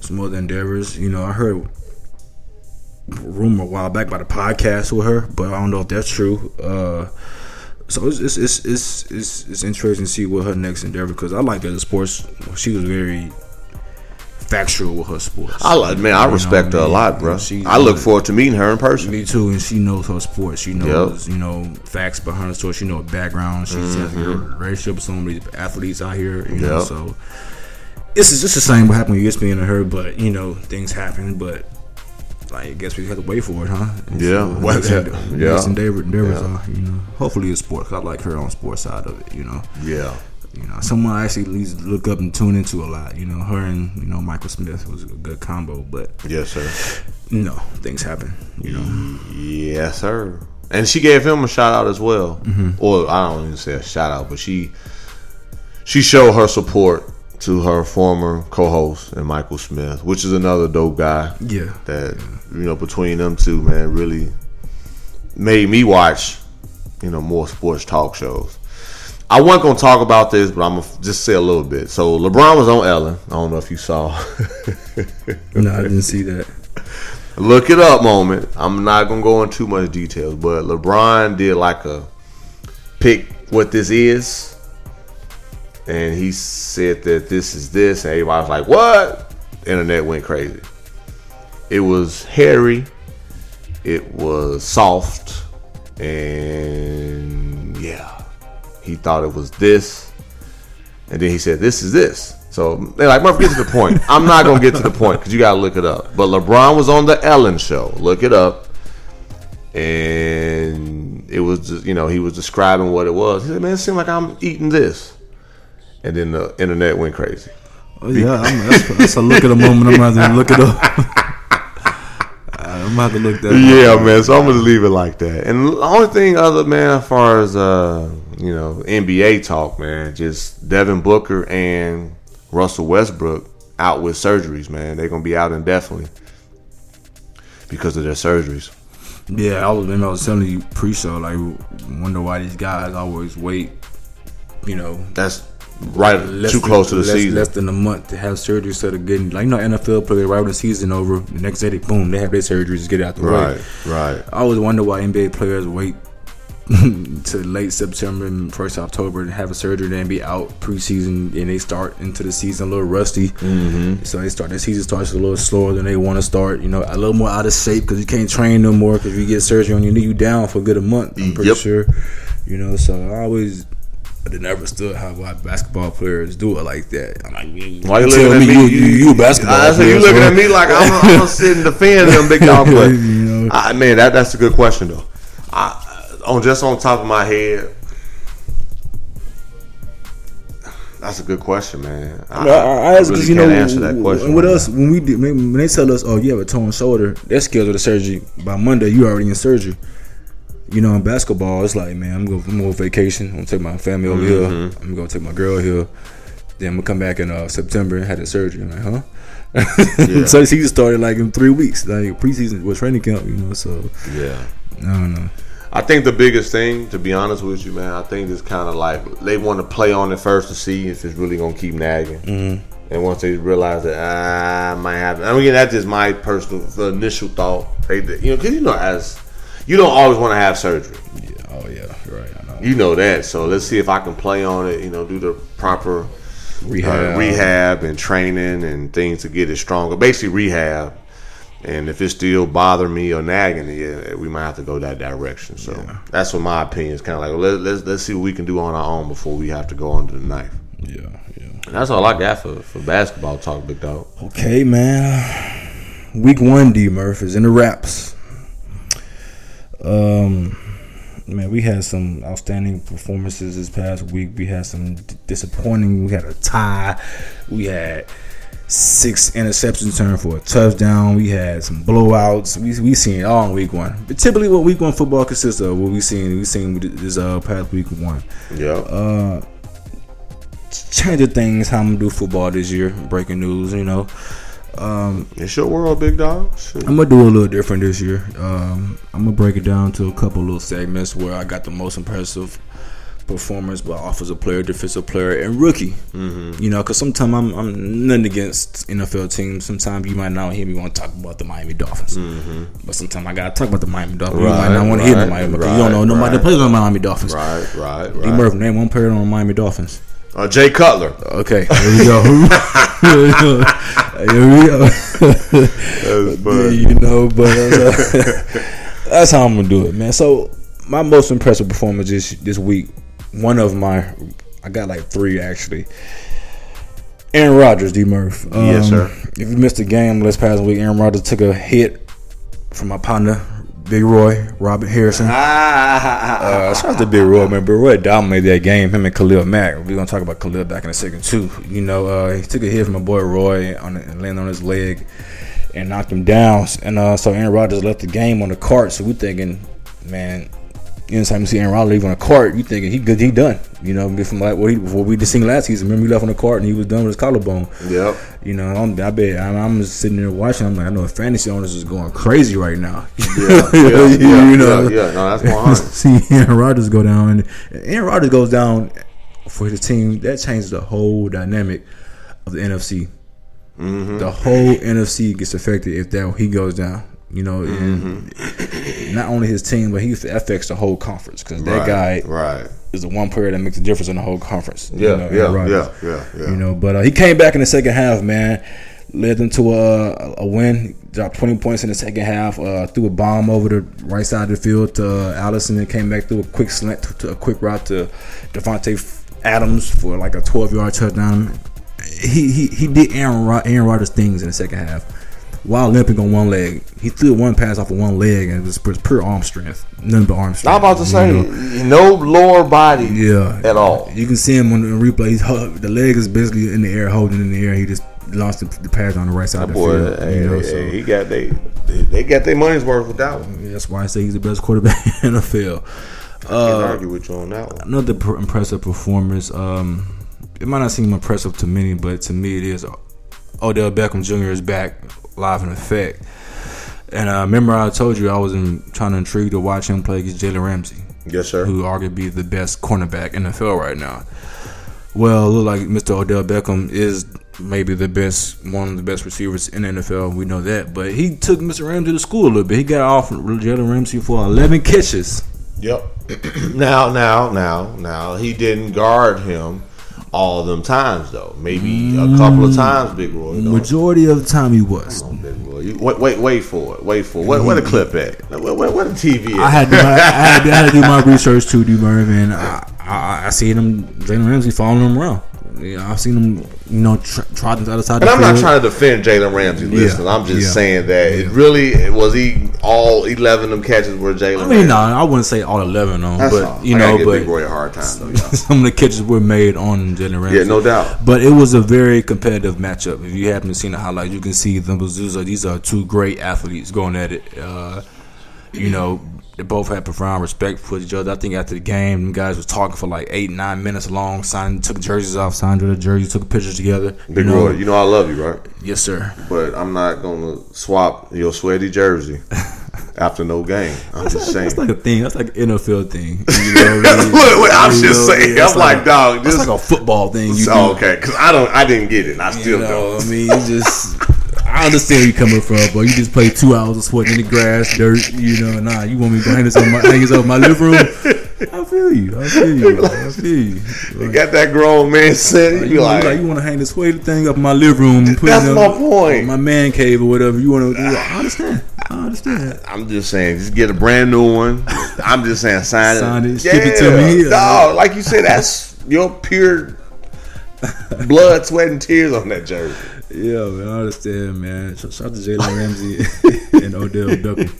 D: some other endeavors. You know, I heard a rumor a while back about a podcast with her, but I don't know if that's true. Uh, so it's it's it's it's it's, it's interesting to see what her next endeavor because I like that in sports. She was very factual with her sports.
C: I like, man, I
D: You
C: respect her
D: I
C: a
D: mean?
C: lot, bro.
D: She-
C: I look forward to meeting her in person.
D: Me too, and she knows her sports. She knows, you know, facts behind the story. She knows her background. She has a good relationship with some of these athletes out here. You know,
C: Yep.
D: is just the same what happened with ESPN and her. But you know, things happen. But like, I guess we have to wait for it, huh? And
C: Yeah.
D: see what next
C: Yeah.
D: ende-
C: Yeah.
D: next endeavor, endeavors
C: Yeah.
D: You know, hopefully it's sports. 'cause I like her on sports side of it. You know.
C: Yeah.
D: You know, someone I actually look up and tune into a lot. You know, her and you know Michael Smith was a good combo, but
C: Yes, sir.
D: you know things happen. You know,
C: Yes, sir. And she gave him a shout out as well.
D: Mm-hmm.
C: Or I don't even say a shout out, but she she showed her support to her former co-host and Michael Smith, which is another dope guy.
D: Yeah.
C: That you know between them two, man, really made me watch you know more sports talk shows. I wasn't gonna talk about this, but I'm gonna just say a little bit. So LeBron was on Ellen. I don't know if you saw.
D: No, I didn't see that.
C: Look it up moment. I'm not gonna go into too much details, but LeBron did like a pick what this is, and he said that this is this, and everybody was like, "What?" The internet went crazy. It was hairy, it was soft, and yeah, he thought it was this, and then he said, "This is this." So they're like, Murph, get to the point. I'm not gonna get to the point because you gotta look it up. But LeBron was on the Ellen show. Look it up, and it was just, you know he was describing what it was. He said, "Man, it seemed like I'm eating this," and then the internet went crazy.
D: Oh, yeah, I'm, that's, that's a look at a moment. I'm gonna look it up. I'm have to look that.
C: Yeah,
D: up.
C: man. So I'm gonna leave it like that. And the only thing other man, as far as uh, you know, NBA talk, man, just Devin Booker and Russell Westbrook out with surgeries, man. They're gonna be out indefinitely because of their surgeries.
D: Yeah, I was. I was telling you pre-show, like, wonder why these guys always wait. You know,
C: That's right
D: less
C: too
D: than-
C: close to the
D: less,
C: season.
D: Less than a month to have surgery instead of getting like you know NFL players right when the season over. The next day, they boom, they have their surgeries to get out the
C: right,
D: way.
C: right.
D: I always wonder why NBA players wait to late September and first October to have a surgery, then be out preseason, and they start into the season a little rusty. Mm-hmm. So they start the season starts a little slower than they want to start. You know, a little more out of shape because you can't train no more because you get surgery on your knee, you down for a good a month. I'm pretty
C: Yep.
D: sure. You know, so I always. I never understood how why basketball players do it like that. I'm like,
C: Why you looking at me?
D: You, you, you a basketball
C: I said you looking at me like I'm, I'm gonna sit and defend them big dog. But
D: You know.
C: I, man, that that's a good question though. I, on just on top of my head, that's a good question, man. I,
D: I, I ask
C: really
D: because you
C: can't
D: know
C: answer that question.
D: And with us, when we did, when they tell us, "Oh, you have a torn shoulder," they're scheduled the surgery by Monday. You already in surgery. You know, in basketball, it's like, man, I'm going, going on vacation. I'm gonna take my family over here.
C: Mm-hmm.
D: I'm gonna take my girl here. Then I'm gonna come back in uh, September and have the surgery. I'm like, huh?
C: Yeah.
D: so season started like in three weeks, like preseason was training camp. You know, so
C: yeah.
D: I don't know.
C: I think the biggest thing, to be honest with you, man, I think it's kind of like they want to play on it first to see if it's really gonna keep nagging. Mm-hmm. And once they realize that ah, I might have, I mean, that's just my personal the initial thought. They, you know, because you know, as you don't always want to have surgery.
D: Yeah. Oh yeah. You're right. I know.
C: You know that. So let's see if I can play on it. You know, do the proper
D: Rehab.
C: uh, rehab and training and things to get it stronger. Basically, rehab. And if it still bother me or nagging, yeah, we might have to go that direction. So that's what my opinion is. Kind of like let, let's let's see what we can do on our own before we have to go under the knife.
D: Yeah. Yeah.
C: And that's all I got for, for basketball talk, big dog.
D: Okay, man. Week one, D Murph is in the wraps. Um, man, we had some outstanding performances this past week. We had some d- disappointing. We had a tie. We had six interceptions turned for a touchdown. We had some blowouts. We we seen it all in week one. But typically, what week one football consists of, what we seen, we seen this uh past week one
C: Yeah.
D: uh change of things how I'm gonna do football this year. Breaking news, you know. Um,
C: it's your world, big dog. Shit.
D: I'm gonna do a little different this year. Um, I'm gonna break it down to a couple little segments where I got the most impressive performance by offensive player, defensive player, and rookie. Mm-hmm. You know, because sometimes I'm, I'm nothing against NFL teams. Sometimes you might not hear me want to talk about the Miami Dolphins, but sometimes I gotta talk about the Miami Dolphins. you might
C: Mm-hmm. Right,
D: not want to hear the
C: right,
D: Miami because you don't
C: right,
D: know nobody that
C: right.
D: plays on the Miami Dolphins.
C: Right, right, right.
D: D.
C: right.
D: Murphy, name one player on the Miami Dolphins.
C: Uh, Jay Cutler.
D: Okay, here we go. here we go. Here we go.
C: That's
D: Yeah, you know, but uh, that's how I'm gonna do it, man. So my most impressive performance this this week, one of my, I got like three actually. Aaron Rodgers, D. Murph.
C: Yes, sir.
D: If you missed the game last past week, Aaron Rodgers took a hit from my partner, Big Roy, Robertson-Harris.
C: Ah,
D: Uh, shout out to Big Roy, man. Big Roy dominated that game. Him and Khalil Mack. We're gonna talk about Khalil back in a second too. You know, uh, he took a hit from my boy Roy on and landed on his leg and knocked him down. And uh, so Aaron Rodgers left the game on the cart. So we're thinking, man, anytime you see Aaron Rodgers leave on a court, you thinking he good, he done. You know, from like what he, what we just seen last season. Remember, he left on the court and he was done with his collarbone.
C: Yep.
D: You know, I'm, I bet I'm, I'm just sitting there watching. I'm like, I know fantasy owners is going crazy right now.
C: Yeah, yeah, yeah,
D: you know,
C: yeah, yeah. No, that's 100.
D: see Aaron Rodgers go down. And Aaron Rodgers goes down for his team. That changes the whole dynamic of the NFC.
C: Mm-hmm.
D: The whole NFC gets affected if that he goes down. You know,
C: Mm-hmm.
D: not only his team, but he affects the whole conference because that
C: Right,
D: guy
C: Right.
D: is the one player that makes a difference in the whole conference. you
C: Yeah,
D: know,
C: yeah,
D: Rodgers.
C: yeah, yeah, yeah.
D: You know, but uh, he came back in the second half, man. Led them to a, a win. Dropped 20 points in the second half. Uh, threw a bomb over the right side of the field to uh, Allison and came back through a quick slant to, to a quick route to Davante Adams for like a 12 yard touchdown. He he he did Aaron Rod- Aaron Rodgers things in the second half while limping on one leg. He threw one pass off of one leg and it was pure- arm strength. Nothing but arm strength.
C: I'm about to
D: you
C: say
D: know?
C: no lower body
D: Yeah,
C: at all.
D: You can see him on the replay. He's, the leg is basically in the air, holding in the air. He just launched the, the pass on the right side
C: That
D: of the
C: boy,
D: field.
C: hey,
D: you know,
C: hey,
D: so
C: hey, he got they they got their money's worth with that one.
D: that's why I say he's the best quarterback in the NFL.
C: Can't
D: Uh,
C: argue with you on that one.
D: Another pr- impressive performance. Um, it might not seem impressive to many, but to me it is. Odell Beckham Jr. is back live in effect. And uh, remember, I told you I was in, trying to intrigue to watch him play against Jalen Ramsey.
C: Yes, sir.
D: who arguably the best cornerback in the NFL right now. Well, it look like Mr. Odell Beckham is maybe the best, one of the best receivers in the NFL. We know that, but he took Mr. Ramsey to school a little bit. He got off Jalen Ramsey for 11 catches.
C: Yep. now, now, now, now, he didn't guard him all of them times though. Maybe a mm. couple of times, Big Roy. though.
D: Majority of the time, he was.
C: Big Roy. You, wait, wait, wait for it. Wait for it. Where, where the mm. clip at? Where, where, where the TV at?
D: I had, to, I, had to, I had to do my research too, D. Mervin. I, I, I seen him, Jalen Ramsey following him around. Yeah, I've seen him, you know, tr- trotting to the other side.
C: And
D: of
C: I'm not trying to defend Jalen Ramsey. Listen, I'm just
D: yeah.
C: saying that it really was he all 11 of them catches were Jalen.
D: I mean, no, I wouldn't say all 11 on,
C: That's
D: but
C: all.
D: you
C: I
D: know, but
C: Big Roy a hard time though.
D: some of the catches were made on Jalen Ramsey.
C: Yeah, no doubt.
D: But it was a very competitive matchup. If you haven't seen the highlights, you can see them. These are, these are two great athletes going at it. Uh, you know, they both had profound respect for each other. I think after the game, them guys was talking for like eight, nine minutes long. Signed, took jerseys off, signed the jerseys, took pictures together.
C: Big
D: you know,
C: Roy, you know I love you, right?
D: yes, sir.
C: But I'm not gonna swap your sweaty jersey after no game. I'm just saying.
D: That's like a thing. That's like an NFL thing. You know what I mean?
C: Wait, wait, I'm
D: You
C: just
D: know,
C: saying. I'm like, dog,
D: This
C: is
D: like a football thing. You
C: Oh, okay, because I don't, I didn't get it. I still
D: You know,
C: don't.
D: I mean, you just. I understand where you coming from, but you just play two hours of sweating in the grass, dirt. You know, nah. You want me to go hang this on my hang this up my living room? I feel you. I feel you. I feel you.
C: You got that grown man sitting. You
D: You, like,
C: like,
D: you want to hang this sweaty thing up in my living room? And put
C: That's
D: it in
C: my point.
D: My man cave or whatever. You want to? I understand. I understand.
C: I'm just saying, just get a brand new one. I'm just saying, sign it.
D: Sign it, ship it to me.
C: Dog, like you said, that's your pure blood, sweat, and tears on that jersey.
D: Yeah, man, I understand, man. Shout shout out to Jalen Ramsey and Odell Beckham.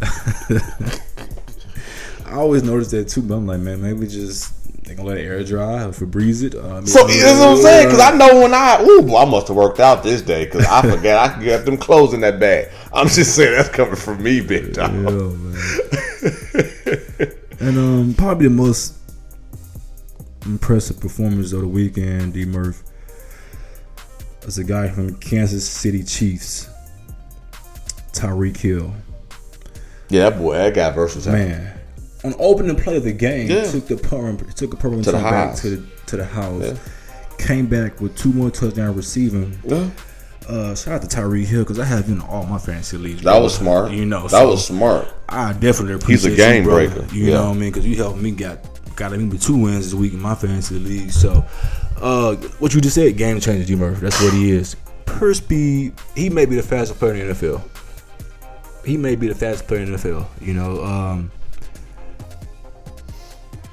D: I always notice that too, but I'm like, man, maybe just they gonna let it air dry or Febreze it. Uh,
C: So
D: maybe-
C: that's what I'm saying. Because I know when I, ooh, I must have worked out this day. Because I forgot I could get them clothes in that bag. I'm just saying that's coming from me, big
D: Yeah,
C: dog.
D: man. and um, probably the most impressive performance of the weekend, D. Murph, was a guy from Kansas City Chiefs, Tyreek Hill.
C: Yeah, that boy, that guy versatile.
D: Man, on opening play of the game,
C: Yeah.
D: took the punt, took a punt
C: To the
D: back
C: house.
D: to the to the house.
C: Yeah.
D: Came back with two more touchdown receiving.
C: Yeah.
D: Uh, shout out to Tyreek Hill because I have him in all my fantasy leagues.
C: That
D: bro.
C: was smart.
D: You know,
C: that
D: so
C: was smart.
D: I definitely appreciate.
C: He's a game
D: you,
C: breaker.
D: You
C: Yeah.
D: know what I mean? Because you helped me got got me with two wins this week in my fantasy league. So, uh, what you just said, game changer, G Murphy. That's what he is. Per speed, he may be the fastest player in the NFL. He may be the fastest player in the NFL. You know, um,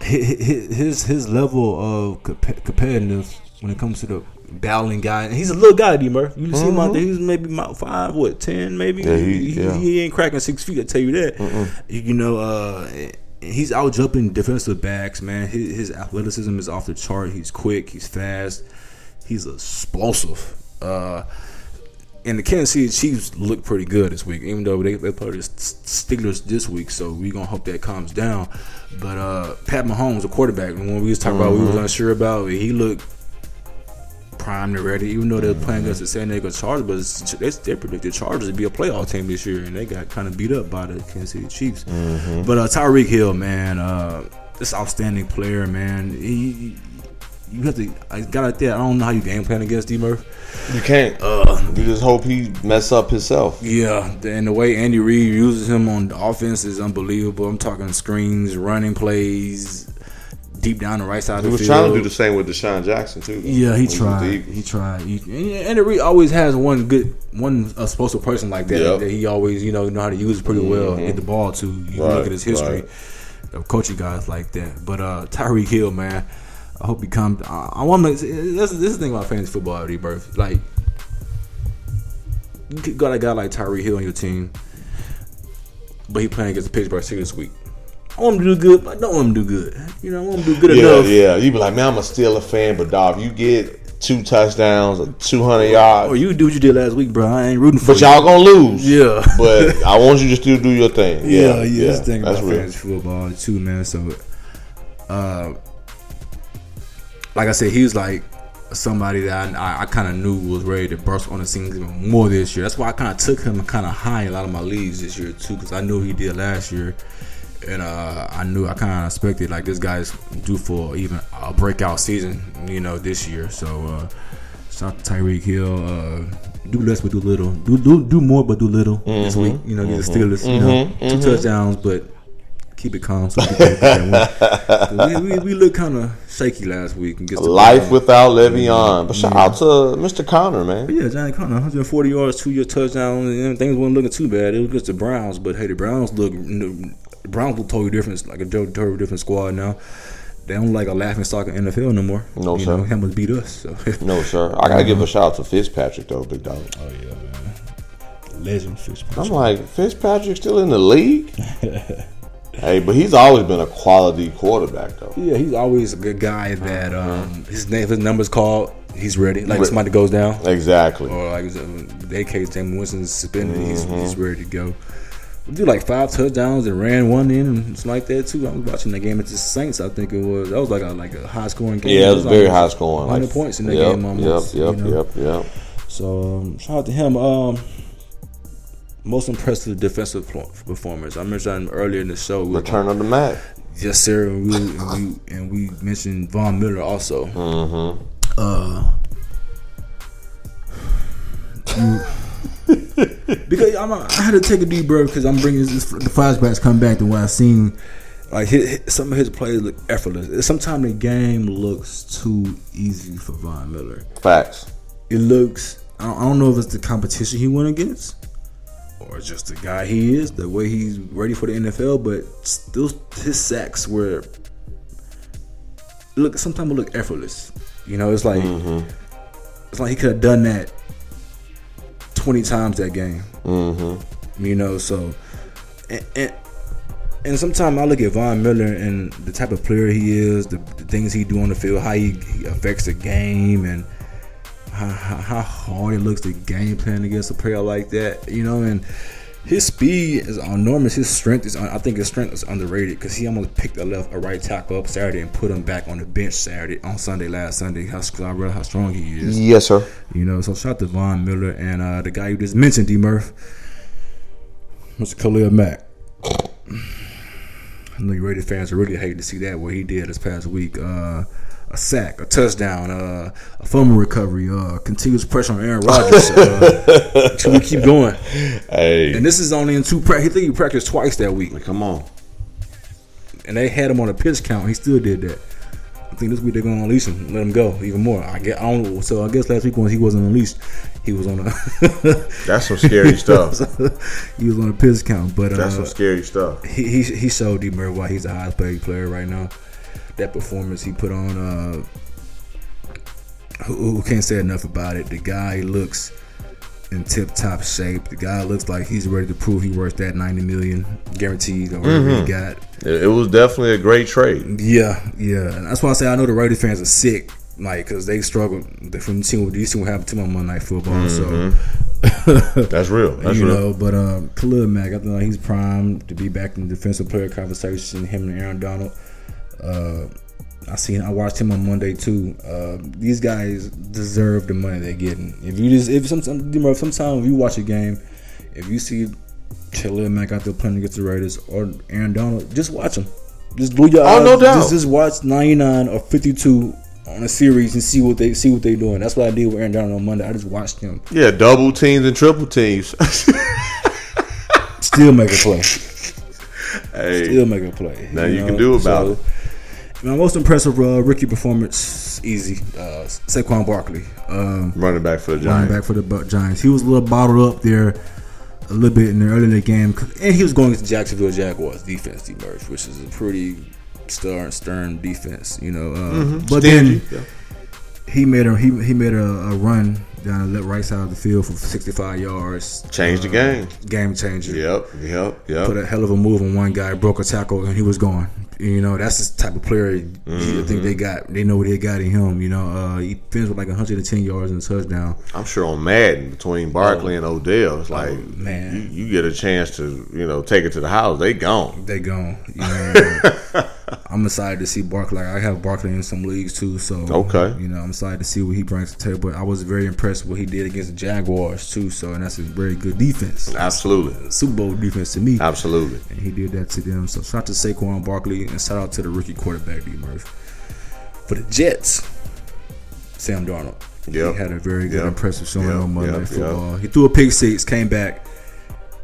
D: hi- hi- his his level of comp- competitiveness when it comes to the battling guy. And he's a little guy, D Murphy. You see him out there. He's maybe about five, what ten, maybe.
C: Mm-hmm. Yeah, he-
D: he,
C: yeah.
D: he ain't cracking six feet. I tell you that. You know, uh, he's out jumping defensive backs. Man, his, his athleticism is off the chart. He's quick. He's fast. He's explosive. Uh, and the Kansas City Chiefs look pretty good this week, even though they, they played the Steelers this week. So we're gonna hope that calms down. But uh, Pat Mahomes, the quarterback, when we was talking about, we was unsure about, he looked primed and ready. Even though they're playing against the San Diego Chargers, but it's, they, they predicted Chargers to be a playoff team this year, and they got kind of beat up by the Kansas City Chiefs. But uh, Tyreek Hill, man, uh, this outstanding player, man. He, you have to. I got out there. I don't know how you game plan against D Murph.
C: You can't. you just hope he mess up himself.
D: Yeah, and the way Andy Reid uses him on the offense is unbelievable. I'm talking screens, running plays, deep down the right side
C: He
D: of the
C: was
D: field.
C: trying to do the same with DeSean Jackson too. though,
D: Yeah, he
C: was
D: tried.
C: deep.
D: He tried. He, and Reid always has one good, one a special person like that
C: Yep.
D: that he always you know know how to use pretty well, get the ball to. You
C: Right,
D: look at his history
C: right.
D: of coaching guys like that. But uh Tyreek Hill, man, I hope he comes. I, I want to. This, this is the thing about fantasy football, D. Murph. Like, you got a guy like Tyreek Hill on your team, but he playing against the Pittsburgh Steelers this week. I want him to do good, but I don't want him to do good. You know, I want him to do good
C: Yeah,
D: enough.
C: yeah. You be like, man, I'm a Steeler fan, but dog, if you get two touchdowns or 200 yards,
D: Or you do what you did last week, bro. I ain't rooting for
C: but
D: you.
C: y'all gonna lose.
D: Yeah.
C: but I want you to still do your thing.
D: Yeah,
C: Yeah,
D: yeah, the thing
C: That's
D: about
C: real.
D: fantasy football too, man. So, uh, like I said, he was like somebody that I, I, I kind of knew was ready to burst on the scene even more this year. That's why I kind of took him kind of high in a lot of my leagues this year too, because I knew he did last year, and uh, I knew I kind of expected like this guy's due for even a breakout season, you know, this year. So. uh Shout out to Tyreek Hill. Uh, do less but do little. Do do do more but do little this
C: Mm-hmm.
D: week. You know, get the Steelers. You know, two touchdowns, but keep it calm. So we, can get that we, we, look kind of shaky last week. And get
C: Life without Le'Veon. But shout out to Mr. Conner, man.
D: yeah, Johnny Conner, 140 yards, two year touchdown, and things wasn't looking too bad. It was against the Browns, but hey, the Browns look, the Browns look totally different, like a totally different squad now. They don't like a laughing stock in NFL no more.
C: No,
D: you
C: sir.
D: Know, Hamilton beat us. So.
C: No, sir. I gotta give a shout out to Fitzpatrick though, big dog.
D: Oh yeah, man. Legend fish.
C: I'm like, Fitzpatrick still in the league? hey, but he's always been a quality quarterback though.
D: Yeah, he's always a good guy that um, his name, his number's called. He's ready. Like somebody goes down,
C: Exactly.
D: or like in the case Jameis Winston's suspended, he's, he's ready to go. Do like five touchdowns and ran one in and something like that too. I was watching that game at the Saints. I think it was that was like a like a high scoring game.
C: Yeah, it was
D: like
C: very high scoring.
D: 100
C: Like,
D: points in that
C: yep,
D: game almost.
C: Yep, yep,
D: you know?
C: yep, yep.
D: So um, shout out to him. Um, most impressive defensive performance. I mentioned earlier in the show. we were
C: Return of the Mac.
D: Yes, sir. And we, and we, and we mentioned Von Miller also.
C: Mm-hmm.
D: Uh, you- because I'm, I had to take a deep breath because I'm bringing this, the flashbacks come back to what I've seen. Like his, some of his plays look effortless. Sometimes the game looks too easy for Von Miller.
C: Facts.
D: It looks. I don't, I don't know if it's the competition he went against, or just the guy he is, the way he's ready for the NFL. But still, his sacks were look. Sometimes it look effortless. You know, it's like mm-hmm. it's like he could have done that twenty times that game.
C: Mm-hmm.
D: You know, so and and, and sometimes I look at Von Miller and the type of player he is, the, the things he do on the field, how he, he affects the game, and how, how, how hard it looks to game plan against a player like that. You know, and his speed is enormous. His strength is, I think his strength is underrated because he almost picked a left, a right tackle up Saturday and put him back on the bench Saturday on Sunday last Sunday. How I realized how strong he is.
C: Yes, sir.
D: You know, so shout out to Von Miller and uh, the guy you just mentioned, D Murph, Mr. Khalil Mack. I know you Raiders fans are really hating to see that what he did this past week. Uh, a sack, a touchdown, uh, a fumble recovery, uh, continuous pressure on Aaron Rodgers. Uh, we keep going,
C: Hey,
D: and this is only in two. practice. he think he practiced twice that week,
C: come on.
D: and they had him on a pitch count. He still did that. I think this week they're gonna unleash him, let him go even more. I get, I don't. So I guess last week when he wasn't unleashed, he was on a
C: That's some scary stuff.
D: he was on a pitch count. But
C: That's
D: uh,
C: some scary stuff.
D: he, he he showed D Murray why he's the highest paid player right now. That performance he put on, uh, who, who can't say enough about it. The guy looks in tip top shape. The guy looks like he's ready to prove he worth that ninety million guaranteed or whatever he got.
C: It, was definitely a great trade.
D: Yeah, yeah, and that's why I say I know the Raiders fans are sick like because they struggled. From seeing what these two happened to them on Monday Night Football,
C: Mm-hmm.
D: so
C: That's real. That's
D: you
C: real.
D: know. But um, Khalil Mack, I think like, he's primed to be back in the defensive player conversation. Him and Aaron Donald. Uh, I seen. I watched him on Monday too. Uh, these guys deserve the money they're getting. If you just if sometimes sometimes if you watch a game, if you see Khalil Mack out there playing against the Raiders or Aaron Donald, just watch them. Just glue your
C: Oh,
D: eyes.
C: no doubt.
D: Just, just watch ninety nine or fifty two on a series and see what they see what they doing. That's what I did with Aaron Donald on Monday. I just watched him
C: Yeah, double teams and triple teams.
D: still make a play.
C: hey,
D: Still make a play.
C: Now you can do about it.
D: My most impressive uh, rookie performance, easy. Uh, Saquon Barkley, um,
C: running back for the Giants.
D: running back for the Giants. He was a little bottled up there a little bit in the early in the game, and he was going against the Jacksonville Jaguars defense, D. Which is a pretty stern, stern defense, you know. Uh, But
C: Stingy.
D: then he made a he, he made a, a run down the left right side of the field for 65 yards.
C: Changed the
D: Uh,
C: game.
D: Game changer.
C: Yep, yep, yep.
D: Put a hell of a move on one guy, broke a tackle, and he was gone. You know, that's the type of player you
C: Mm-hmm.
D: think they got. They know what they got in him. You know, uh, he finished with like 110 yards and a touchdown.
C: I'm sure on Madden between Barkley and Odell, it's like
D: Oh, man.
C: you, you get a chance to you know take it to the house. They gone.
D: They gone. You know, I'm excited to see Barkley. I have Barkley in some leagues too, so
C: Okay.
D: You know, I'm excited to see what he brings to the table. But I was very impressed with what he did against the Jaguars too. So, and that's a very good defense,
C: Absolutely,
D: Super Bowl defense to me.
C: absolutely.
D: and he did that to them. So shout out to Saquon Barkley and shout out to the rookie quarterback D Murph. For the Jets, Sam Darnold.
C: Yep.
D: He had a very good,
C: Yep.
D: impressive showing
C: Yep.
D: on Monday
C: Yep.
D: Football. He threw a pick six, came back,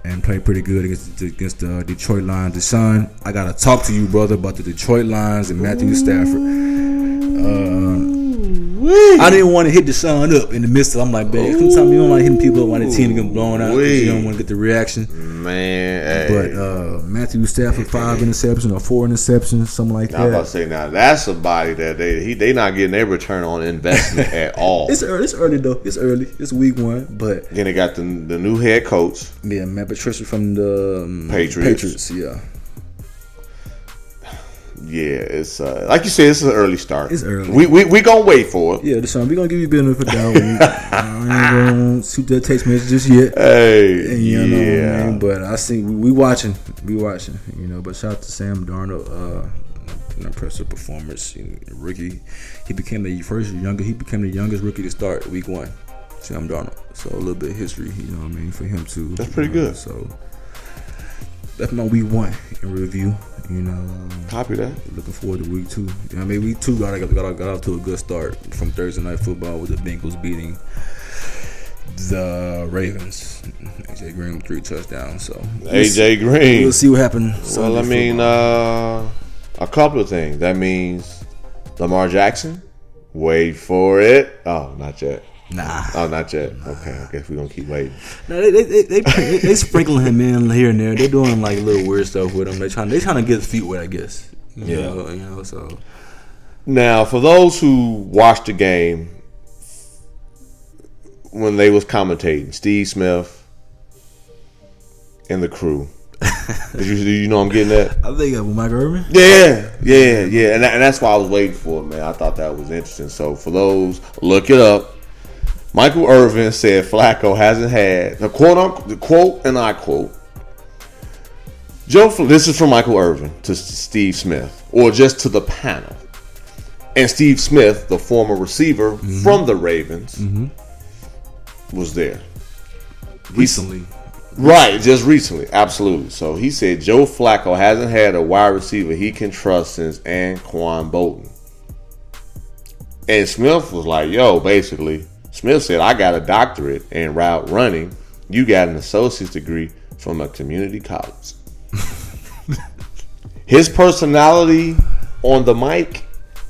D: and played pretty good against the, against the Detroit Lions. Deshaun, I gotta talk to you, brother, about the Detroit Lions and Matthew Stafford. Uh, I didn't want to hit Deshaun up in the midst of. I'm like, man, sometimes you don't like hitting people up when the team get blown out. You don't want to get the reaction.
C: Man,
D: But uh, Matthew Stafford five interceptions or four interceptions, something like that.
C: I'm about to say now that's somebody that they he they not getting their return on investment at all.
D: It's early. It's early though. It's early. It's week one, but
C: Then they got the the new head coach.
D: yeah, Matt Patricia from the um,
C: Patriots.
D: Patriots, yeah,
C: Yeah, it's uh, like you said, it's an early start.
D: It's early.
C: We we we gonna wait for it.
D: yeah. Deshaun, we gonna give you benefit of the doubt. We- I ain't gonna shoot that text message just yet.
C: Hey,
D: You know what I
C: yeah.
D: mean? But I see we, we watching, we watching. You know, but shout out to Sam Darnold. Uh, an impressive performance. Rookie, he became the first younger. He became the youngest rookie to start week one. Sam Darnold. So a little bit of history. You know what I mean for him too.
C: That's pretty
D: you know,
C: good.
D: So that's my week one in review. You know. Um,
C: Copy that.
D: Looking forward to week two. I mean, week two got got, got, got off to a good start from Thursday night football with the Bengals beating the Ravens. AJ Green with three touchdowns. So we'll
C: AJ Green.
D: We'll see what happens.
C: Well, I mean, uh, a couple of things. That means Lamar Jackson. Wait for it. Oh, not yet.
D: Nah,
C: Oh, not yet. Okay, I guess we're gonna keep waiting.
D: no, they they, they, they, they, sprinkling him in here and there. They're doing like little weird stuff with him. They trying they trying to get his feet wet, I guess. You
C: Yeah.
D: know, you know. So
C: Now, for those who watched the game when they was commentating, Steve Smith and the crew. did, you, did you know I'm getting that?
D: I think uh, Mike Irvin.
C: Yeah, yeah, yeah, and, that, and that's why I was waiting for it, man. I thought that was interesting. So for those, look it up. Michael Irvin said Flacco hasn't had the quote unquote, the quote, and I quote. Joe, this is from Michael Irvin to Steve Smith, or just to the panel. And Steve Smith, the former receiver mm-hmm. from the Ravens, mm-hmm. was there.
D: Recently,
C: Right, just recently, absolutely. So he said Joe Flacco hasn't had a wide receiver he can trust since Anquan Boldin. And Smith was like, yo, basically, Smith said, I got a doctorate in route running. You got an associate's degree from a community college. His personality on the mic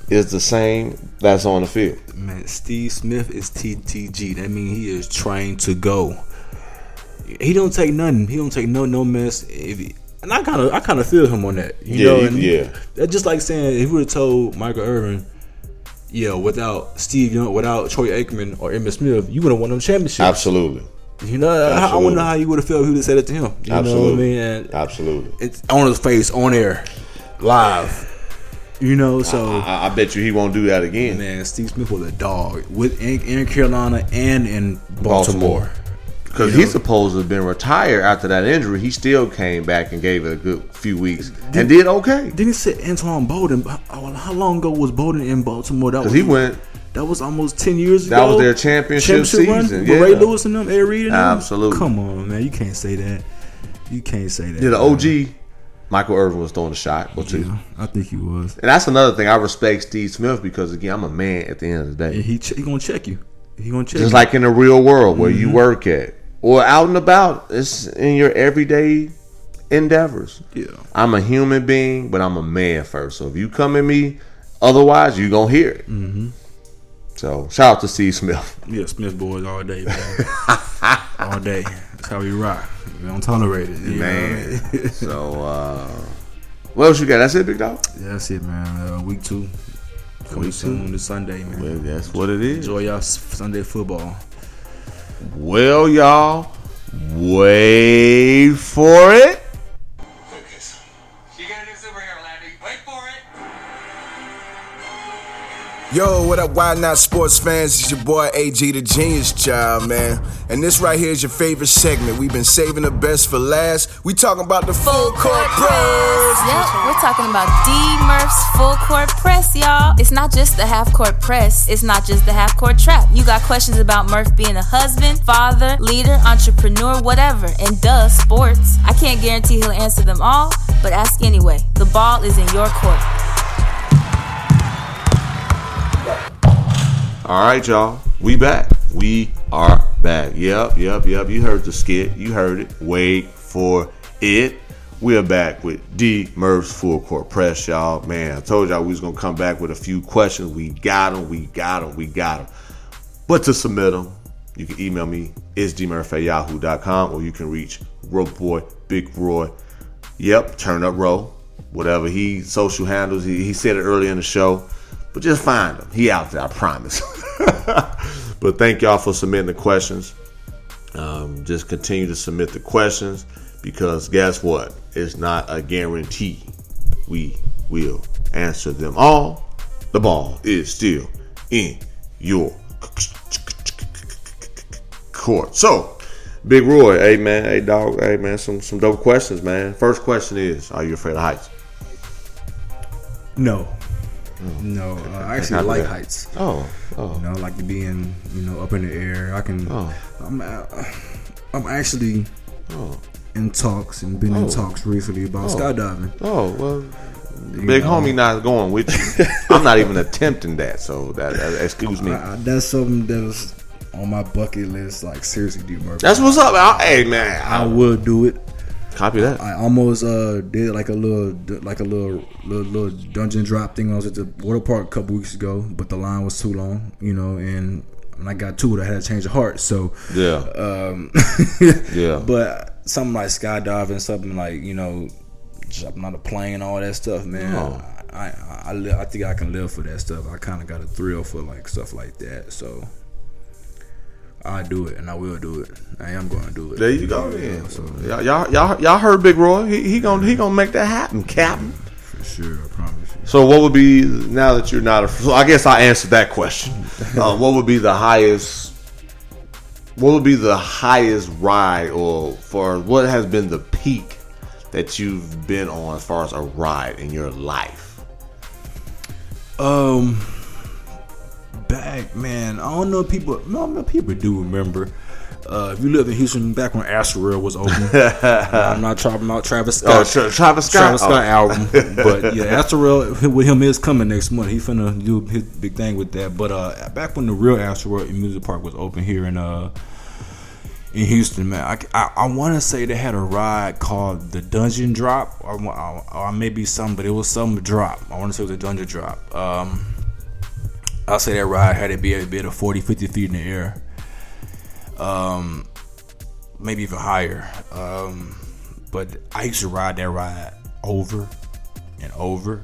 C: is the same that's on the field.
D: Man, Steve Smith is TTG. That means he is trying to go. He don't take nothing. He don't take no no mess. If he, and I kind of I kind of feel him on that. You
C: Yeah,
D: know, and
C: yeah.
D: That's just like saying if would have told Michael Irvin, yeah, without Steve Young, without Troy Aikman or Emmitt Smith, you would have won them championships.
C: Absolutely.
D: You know, I, I wonder how you would have felt if you would have said it to him. You know what I
C: Absolutely.
D: mean? And
C: Absolutely.
D: it's on his face, on air, live. You know, so
C: I, I bet you he won't do that again.
D: man, Steve Smith was a dog with in, in Carolina and in Baltimore.
C: Baltimore. Because
D: You
C: he's
D: know?
C: supposed to have been retired after that injury. He still came back and gave it a good few weeks and did okay.
D: Then he said Antoine Boldin. How, how long ago was Boldin in Baltimore? That was
C: Because he went,
D: That was almost ten years
C: That
D: ago.
C: That was their championship
D: run
C: season,
D: with Ray. Lewis and them, Ed Reed and them?
C: Absolutely.
D: Come on, man, you can't say that. You can't say that.
C: yeah, the
D: man.
C: OG, Michael Irvin was throwing a shot or two.
D: Yeah, I think he was.
C: And that's another thing. I respect Steve Smith because, again, I'm a man at the end of the day.
D: And he ch- he gonna check you. He gonna check you.
C: Just
D: you.
C: like in the real world where you
D: Mm-hmm.
C: work at or out and about. It's in your everyday endeavors.
D: yeah.
C: I'm a human being, but I'm a man first. So if you come at me, otherwise you gonna hear it. Mm-hmm. So shout out to Steve Smith.
D: Yeah, Smith boys all day, man. all day. That's how we rock. We don't tolerate it. know?
C: Man. so uh what else you got? That's it, big dog.
D: Yeah, that's it, man. Uh, week two. Coming
C: Week
D: soon
C: two.
D: this Sunday, man.
C: Well, that's what it is.
D: Enjoy y'all Sunday football.
C: Well, y'all, wait for it.
E: Yo, what up, Why Not Sports fans? It's your boy AG, the Genius Child, man. And this right here is your favorite segment. We've been saving the best for last. We talking about the full court press.
F: Yep, we're talking about D Murph's full court press, y'all. It's not just the half court press, it's not just the half court trap. You got questions about Murph being a husband, father, leader, entrepreneur, whatever, and duh, sports. I can't guarantee he'll answer them all, but ask anyway. The ball is in your court.
C: All right, y'all. We back. We are back. Yep, yep, yep. You heard the skit. You heard it. Wait for it. We are back with D Murph's Full Court Press, y'all. Man, I told y'all we was gonna come back with a few questions. We got them. We got them. We got them. But to submit them, you can email me is dmurph at yahoo.com or you can reach Rope Boy Big Roy. Yep, turn up row. Whatever he social handles, he, he said it earlier in the show. But just find him. He out there, I promise. but thank y'all for submitting the questions. Um, just continue to submit the questions because guess what? It's not a guarantee we will answer them all. The ball is still in your court. So, Big Roy, hey man, hey dog, hey man, some some dope questions, man. First question is, are you afraid of heights?
D: No. No, uh, I actually like
C: bad.
D: heights.
C: Oh, oh,
D: You know, I like to be in, you know, up in the air. I can.
C: Oh.
D: I'm. uh, I'm actually
C: oh,
D: in talks and been
C: Oh.
D: in talks recently about
C: Oh.
D: skydiving.
C: oh. Well,
D: You
C: big
D: know,
C: homie not going with you. I'm not even attempting that. So that, that- excuse me.
D: I, I, that's something that was on my bucket list. Like seriously, D Murphy.
C: That's what's up. I, hey man,
D: I
C: I
D: would do it.
C: Copy that.
D: I almost uh did like a little like a little little, little dungeon drop thing. I was at the water park a couple weeks ago, but the line was too long, you know, and when I got to it, I had to change the heart. So
C: Yeah,
D: um
C: yeah.
D: but something like skydiving, something like you know, jumping on a plane, all that stuff, man.
C: Oh.
D: I I, I, I think I can live for that stuff. I kind of got a thrill for like stuff like that. So I do it, and I will do it. I am going to do it.
C: There you go.
D: Yeah, so
C: Y'all, y'all, y'all, y'all heard Big Roy. He, he gonna he gonna make that happen, Captain.
D: for sure, I promise you.
C: So what would be now that you're not? A, so I guess I answered that question. Uh, what would be the highest? What would be the highest ride, or for what has been the peak that you've been on as far as a ride in your life?
D: Um, back man, I don't know if people. No, no people do remember. Uh, if you live in Houston, back when Astro was open, I'm not talking about Travis
C: Oh,
D: Scott.
C: Tra- Travis Scott.
D: Travis Scott
C: Oh.
D: album, but yeah, Astro with him is coming next month. He finna do his big thing with that. But uh, back when the real Astro Music Park was open here in uh in Houston, man, I, I, I want to say they had a ride called the Dungeon Drop, or, or, or maybe some, but it was some drop. I want to say it was a Dungeon Drop. Um, I'll say that ride had to be a bit of 40, 50 feet in the air. Um, maybe even higher. Um, but I used to ride that ride over and over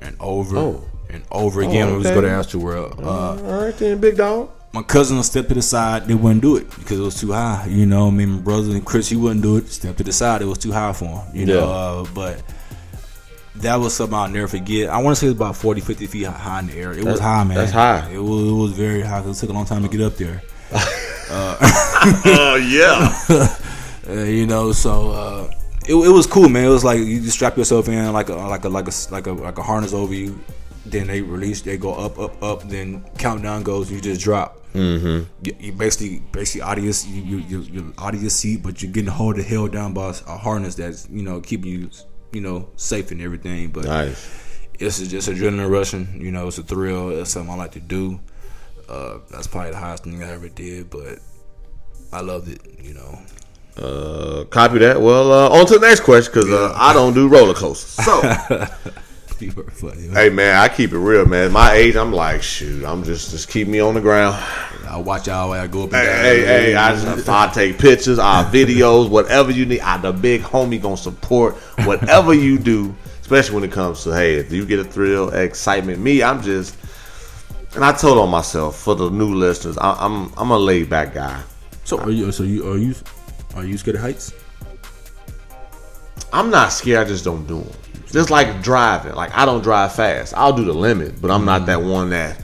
D: and over
C: Oh.
D: and over again when we was
C: okay.
D: go to Astroworld. Uh,
C: All right then, big dog.
D: my cousin would step to the side, they wouldn't do it because it was too high. You know, I mean, my brother and Chris, he wouldn't do it. Step to the side, it was too high for him. You know, uh, but that was something I'll never forget. I want to say it was about 40, 50 feet high in the air. It was high, man.
C: that's high.
D: It was, it was very high. It took a long time to get up there.
C: Oh yeah.
D: Uh, you know, so uh, it, it was cool, man. It was like you just strap yourself in like a like a like a like a like a harness over you. Then they release, they go up, up, up. Then countdown goes, you just drop. Mm-hmm. You, you basically basically out of your you, you, you, you're out of your seat, but you're getting hold of held down by a harness that's you know keeping you you know safe and everything. But
C: nice.
D: it's just adrenaline rushing. You know, it's a thrill. It's something I like to do. Uh, that's probably the highest thing I ever did, but I loved it. You know.
C: Uh, copy that. Well, uh, on to the next question because uh, I don't do roller coasters. So,
D: funny. man.
C: hey man, I keep it real, man. My age, I'm like, shoot, I'm just just keep me on the ground.
D: I watch y'all I go up and
C: Hey,
D: down.
C: hey, hey, I, just, I take pictures, I videos, whatever you need. I the big homie gonna support whatever you do, especially when it comes to hey, if you get a thrill, excitement. Me, I'm just, and I told on myself for the new listeners, I, I'm I'm a laid back guy.
D: So are you? So you are you? Are you scared of heights?
C: I'm not scared. I just don't do them. Just like driving. Like I don't drive fast. I'll do the limit, but I'm not mm. that one that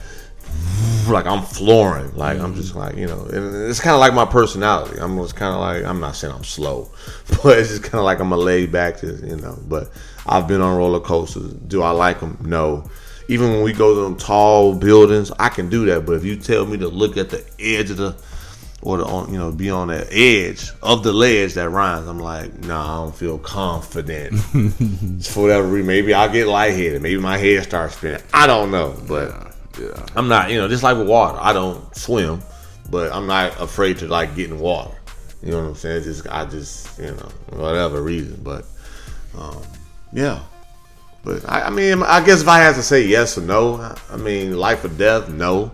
C: like I'm flooring. Like I'm just mm. like you know. And it's kind of like my personality. I'm just kind of like I'm not saying I'm slow, but it's just kind of like I'm a laid back. Just you know. But I've been on roller coasters. Do I like them? No. Even when we go to them tall buildings, I can do that. But if you tell me to look at the edge of the or to on you know be on the edge of the ledge that rhymes. I'm like, nah, I don't feel confident. For whatever reason, maybe I'll get lightheaded. Maybe my head starts spinning. I don't know, but
D: Yeah.
C: I'm not. You know, just like with water, I don't swim, but I'm not afraid to like get in water. You know what I'm saying? Just I just you know whatever reason, but um, yeah. But I, I mean, I guess if I had to say yes or no, I- mean, life or death, no.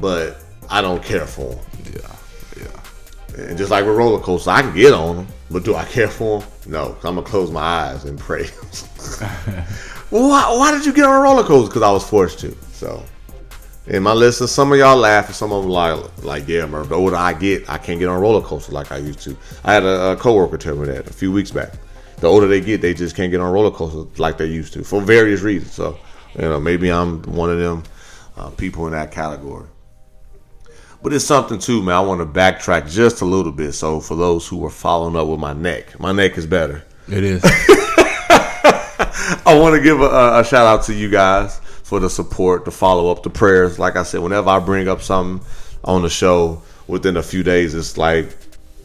C: But I don't care for them.
D: Yeah. Yeah.
C: And just like with roller coasters, I can get on them, but do I care for them? No, 'cause I'm gonna close my eyes and pray. well, why, why did you get on a roller coaster? Because I was forced to. So, in my list, of some of y'all laugh, and some of them like, like, yeah, Murph. The older I get, I can't get on roller coaster like I used to. I had a, a coworker tell me that a few weeks back. The older they get, they just can't get on roller coasters like they used to for various reasons. So, you know, maybe I'm one of them uh, people in that category. But it's something too, man. I want to backtrack just a little bit. So for those who are following up with my neck, my neck is better.
D: It is.
C: I want to give a, a shout out to you guys for the support, the follow up, the prayers. Like I said, whenever I bring up something on the show, within a few days, it's like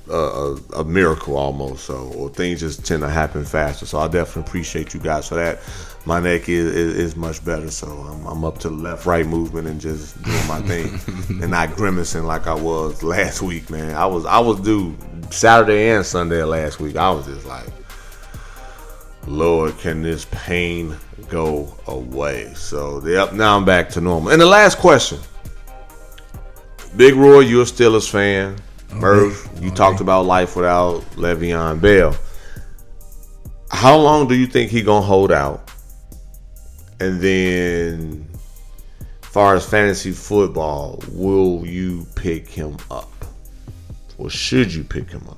C: a, a, a miracle almost. So, or things just tend to happen faster. So I definitely appreciate you guys for that. My neck is, is, is much better, so I'm, I'm up to the left right movement and just doing my thing, and not grimacing like I was last week, man. I was I was due Saturday and Sunday last week. I was just like. Lord, can this pain go away? So, yep, now I'm back to normal. And the last question Big Roy, you're a Steelers fan. Murph, you talked about life without Le'Veon Bell. How long do you think he gonna hold out? And then, far as fantasy football, will you pick him up, or should you pick him up?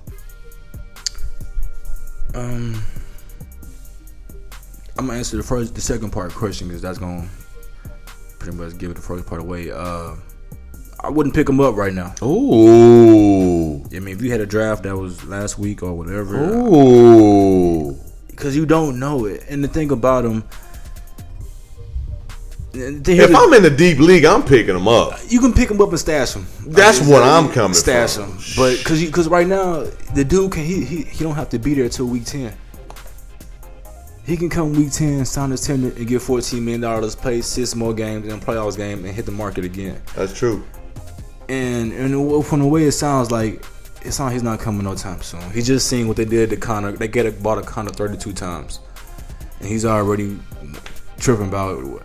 D: Um, I'm gonna answer the first, the second part of the question because that's gonna pretty much give the first part away. Uh, I wouldn't pick him up right now.
C: Oh,
D: I mean, if you had a draft that was last week or whatever,
C: ooh.
D: because you don't know it. And the thing about him,
C: If I'm in the deep league, I'm picking him up.
D: you can pick him up and stash him.
C: That's what I'm coming
D: stash
C: from.
D: him, but because because right now the dude can he, he he don't have to be there till week ten. He can come week ten, sign his tender, and get fourteen million dollars, play six more games in a playoffs game, and hit the market again.
C: That's true.
D: And and from the way it sounds like, it sounds like he's not coming no time soon. He just seen what they did to Conner. They get a, bought a Conner thirty two times, and he's already tripping about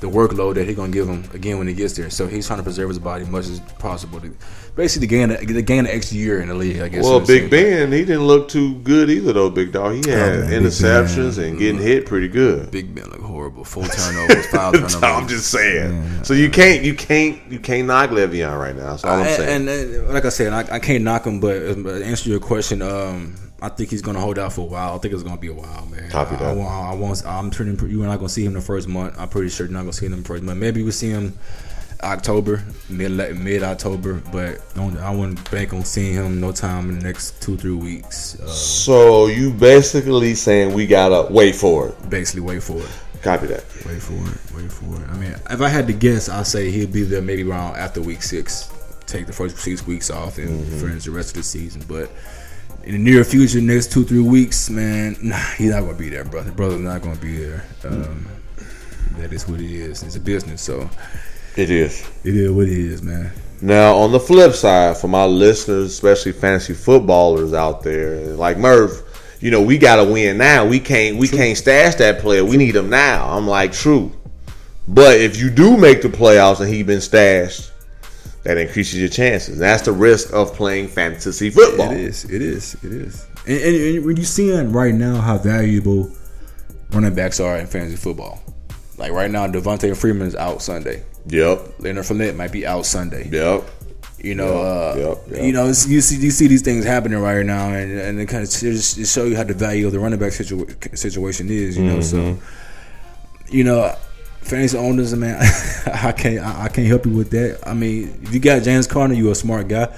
D: the workload that he's gonna give him again when he gets there. So he's trying to preserve his body as much as possible to basically the gain to gain an extra year in the league. I guess.
C: Well, Big. Ben, he didn't look too good either, though. Big dog, he had
D: Oh,
C: interceptions and getting hit pretty good.
D: Big Ben look horrible. Full turnovers, foul turnovers.
C: I'm just saying. So you can't, you can't, you can't knock Le'Veon right now. That's all I'm saying.
D: And, and, like I said, I, I can't knock him, but um, to answer your question, um, I think he's gonna hold out for a while. I think it's gonna be a while, man.
C: Copy
D: I,
C: that.
D: I, want- I, want. I'm turning. You are not gonna see him the first month. I'm pretty sure you're not gonna see him the first month. Maybe we'll see him October, mid mid October, but don't, I wouldn't bank on seeing him no time in the next two three weeks. Uh,
C: So you basically saying we gotta wait for it.
D: basically, wait for it.
C: Copy that.
D: Wait for it. Wait for it. I mean, if I had to guess, I'd say he'll be there maybe around after week six. Take the first six weeks off and
C: Mm-hmm.
D: finish the rest of the season. But in the near future, next two three weeks, man, nah, he's not gonna be there, brother. Brother's not gonna be there. Um, that is what it is. It's a business, so
C: It is.
D: it is what it is, man.
C: Now, on the flip side, for my listeners, especially fantasy footballers out there, like Merv, you know, we gotta win now. We can't we can't stash that player. We need him now. I'm like, true. But if you do make the playoffs and he been stashed, that increases your chances. That's the risk of playing fantasy football.
D: It is. It is. It is. And, and, and when you seeing right now how valuable running backs are in fantasy football, like right now, Devonta Freeman is out Sunday.
C: Yep.
D: Leonard Fournette might be out Sunday.
C: Yep.
D: You know, uh,
C: yep, yep.
D: you know, it's, you see, you see these things happening right now, and and it kind of just it show you how the value of the running back situa- situation is. You know, so
C: Mm-hmm.
D: you know, fantasy owners, man, I can't I, I can't help you with that. I mean, if you got James Conner, you a smart guy.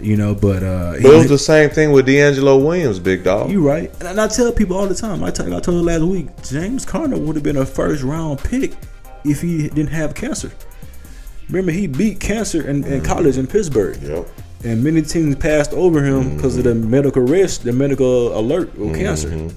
D: You know, but uh,
C: But it was the same thing with DeAngelo Williams, big dog.
D: you right, and I tell people all the time. I tell I told you last week, James Conner would have been a first round pick if he didn't have cancer. Remember, he beat cancer in, in mm-hmm. college in Pittsburgh.
C: Yep.
D: And many teams passed over him because of the mm-hmm. medical risk, the medical alert of mm-hmm. cancer.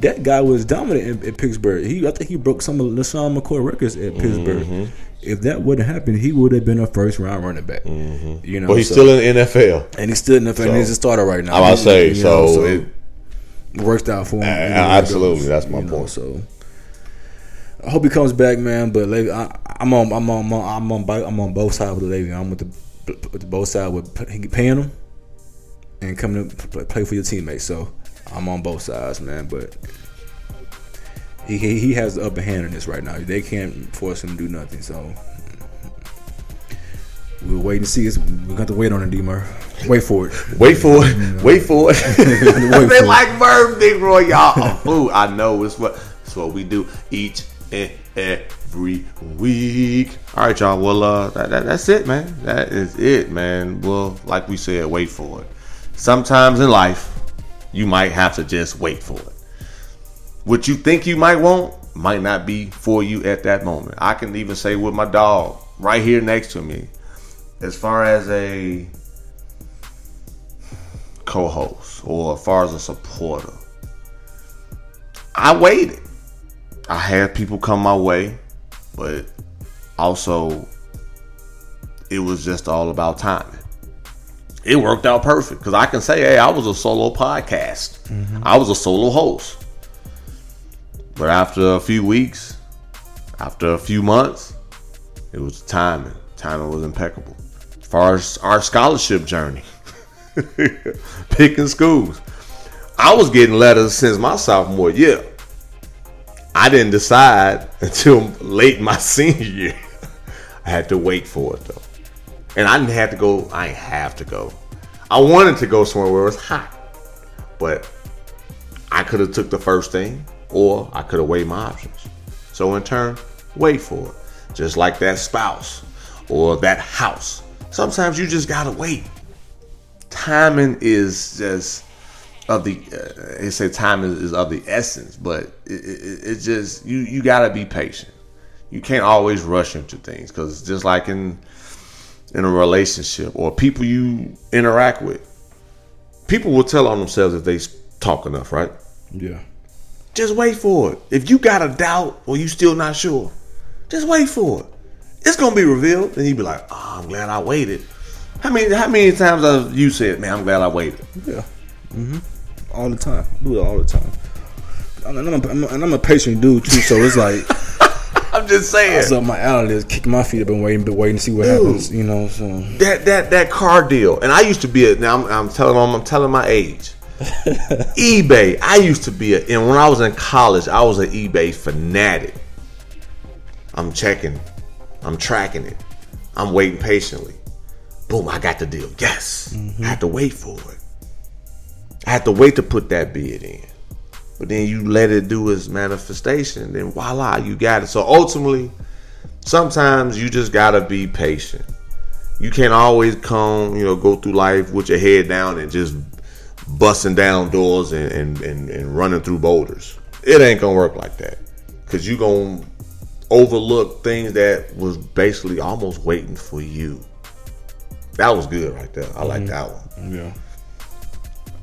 D: That guy was dominant in, in Pittsburgh. He, I think he broke some of LeSean McCoy records at Pittsburgh. If that wouldn't happen, he would have been a first round running back. Mm-hmm. You know,
C: But he's
D: so-
C: still in the NFL.
D: and he's still in the and
C: So-
D: he's a starter right now.
C: I about say,
D: You
C: so
D: know,
C: it-
D: worked out for him.
C: Absolutely,
D: goes,
C: that's my
D: you know,
C: point.
D: So I hope he comes back, man. But like, I, I'm on, I'm on, I'm on, I'm on, I'm on both sides with the Le'Veon. I'm with the, with the both sides with paying him and coming to play for your teammates. So I'm on both sides, man. But he he has the upper hand in this right now. They can't force him to do nothing. So. We'll wait and see. It's, we got to wait on it, D. Murph. Wait for it.
C: Wait for it. Wait for it.
D: Wait
C: they
D: for it.
C: like Merv Big Roy, y'all. Ooh, I know it's what it's what we do each and every week. All right, y'all. Well, uh, that, that, that's it, man. That is it, man. Well, like we said, wait for it. Sometimes in life, you might have to just wait for it. What you think you might want might not be for you at that moment. I can even say with my dog right here next to me, as far as a co-host or as far as a supporter. I waited. I had people come my way, but also it was just all about timing. It worked out perfect because I can say, hey, I was a solo podcast. Mm-hmm. I was a solo host. But after a few weeks, after a few months, it was timing. Timing was impeccable. As far as our scholarship journey, picking schools. I was getting letters since my sophomore year. I didn't decide until late my senior year. I had to wait for it though. And I didn't have to go, I didn't have to go. I wanted to go somewhere where it was hot. But I could have took the first thing or I could have weighed my options. So in turn, wait for it. Just like that spouse or that house. Sometimes you just gotta wait. Timing is just of the. Uh, they say time is, is of the essence, but it, it, it just you you gotta be patient. You can't always rush into things because just like in in a relationship or people you interact with, people will tell on themselves if they talk enough, right?
D: Yeah.
C: Just wait for it. If you got a doubt or you still not sure, just wait for it. It's gonna be revealed, and you be like, "Oh, I'm glad I waited." How many how many times have you said, "Man, I'm glad I waited"?
D: Yeah. hmm All the time. Do it all the time. And I'm, a, I'm a, and I'm a patient dude too, so it's like
C: I'm just saying
D: up my alley. Is kicking my feet up and waiting, but waiting to see what
C: Dude.
D: happens. You know, so
C: that that that car deal. And I used to be a now I'm, I'm telling I'm, I'm telling my age. eBay. I used to be a and when I was in college, I was an eBay fanatic. I'm checking, I'm tracking it, I'm waiting patiently. Boom, I got the deal. Yes, mm-hmm. I had to wait for it. I had to wait to put that bid in. But then you let it do its manifestation, then voila, you got it. So ultimately, sometimes you just gotta be patient. You can't always come, you know, go through life with your head down and just busting down doors and, and, and, and running through boulders. It ain't gonna work like that. Cause you gonna overlook things that was basically almost waiting for you. That was good right there. I like mm-hmm. that one.
D: Yeah.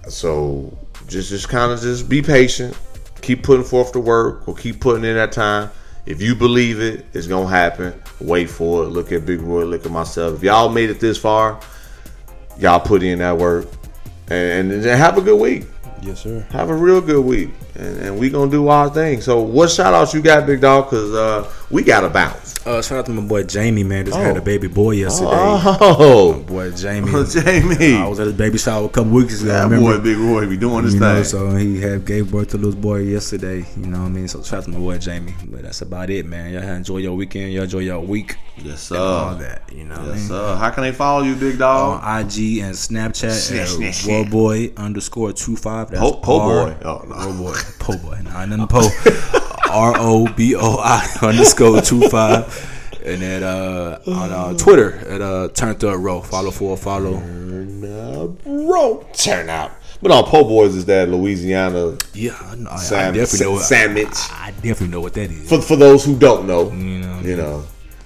C: So just just kind of just be patient. Keep putting forth the work or keep putting in that time. If you believe it, it's gonna happen. Wait for it. Look at Big Roy. Look at myself. If y'all made it this far, y'all put in that work and, and have a good week.
D: Yes, sir.
C: Have a real good week, and, and we gonna do our thing. So, what shout outs you got, Big Dog? Cause uh, we gotta bounce.
D: Uh, shout out to my boy Jamie, man. Just had
C: Oh.
D: a baby boy yesterday.
C: Oh, my
D: Boy Jamie.
C: Jamie.
D: I was at his baby shower a couple weeks ago.
C: that boy, Big Roy, be doing his
D: you
C: thing.
D: know, so he had gave birth to little boy yesterday. You know what I mean? So shout out to my boy Jamie. But that's about it, man. Y'all enjoy your weekend. Y'all enjoy your week.
C: yes,
D: and all that. You know what I
C: Yes,
D: mean?
C: sir. How can they follow you, Big Dog?
D: On IG and Snapchat
C: Snap, snap,
D: at. Warboy underscore two five. That's
C: Po- po boy. Oh, no.
D: Warboy. Po boy. Nah, nothing po. R O B O I underscore two five. And at uh on uh, Twitter at uh Turned Up Row. Follow for follow.
C: Turn up, roll, turn out. But on Po Boys is that Louisiana
D: Yeah, I, know, I, I definitely know. what-
C: sandwich.
D: I definitely know what that is.
C: For for those who don't know,
D: You know,
C: you know,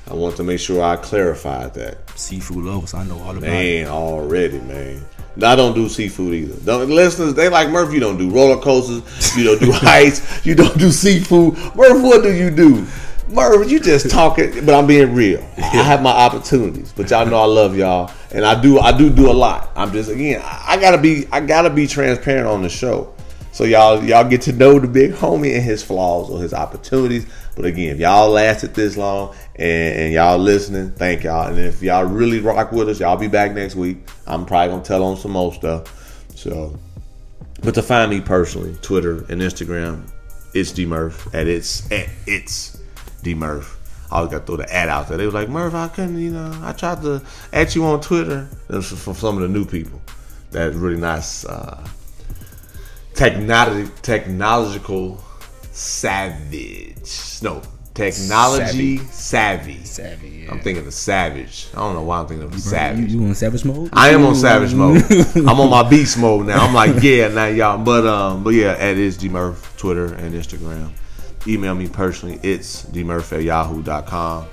C: I want to make sure I clarified that.
D: seafood lovers. I know all about it.
C: Man, already, man. I don't do seafood either. Don't, listeners, they like Murph. You don't do roller coasters. You don't do heights. You don't do seafood. Murph, what do you do? Murph, you just talking. But I'm being real. I have my opportunities. But y'all know I love y'all, and I do. I do do a lot. I'm just again. I, I gotta be. I gotta be transparent on the show. So y'all y'all get to know the big homie and his flaws or his opportunities. But again, if y'all lasted this long and, and y'all listening, thank y'all. And if y'all really rock with us, y'all be back next week. I'm probably gonna tell on some more stuff. So, but to find me personally, Twitter and Instagram, it's D Murph at it's at it's D Murph. I always got to throw the ad out there. They was like, Murph, I couldn't, you know, I tried to at you on Twitter. Was from some of the new people. That's really nice. Uh, technology technological savage. No, technology savvy.
D: Savvy, yeah.
C: I'm thinking of savage. I don't know why I'm thinking of
D: You,
C: savage.
D: you on savage mode?
C: I am on savage mode. I'm on my beast mode now. I'm like, yeah, now y'all. But um, but yeah, at is Murph, Twitter and Instagram. Email me personally. It's dmurph at yahoo.com.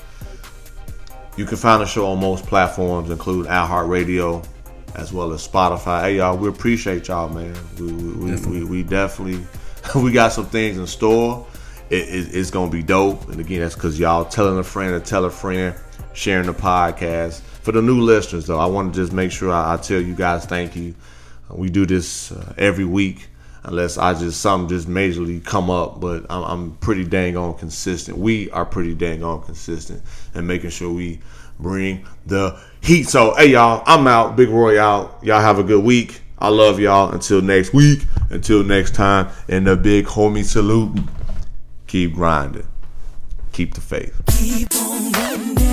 C: You can find the show on most platforms, include iHeartRadio, as well as Spotify. Hey y'all, we appreciate y'all, man. We we, we, we, we definitely we got some things in store. It, it- it's gonna be dope, and again, that's because y'all telling a friend to tell a friend, sharing the podcast. For the new listeners, though, I want to just make sure I, I tell you guys thank you. We do this uh, every week, unless I just something just majorly come up. But I'm, I'm pretty dang on consistent. We are pretty dang on consistent and making sure we bring the heat. So, hey y'all, I'm out. Big Roy out. Y'all have a good week. I love y'all. Until next week. Until next time. And the big homie salute. Keep grinding. Keep the faith.
G: Keep.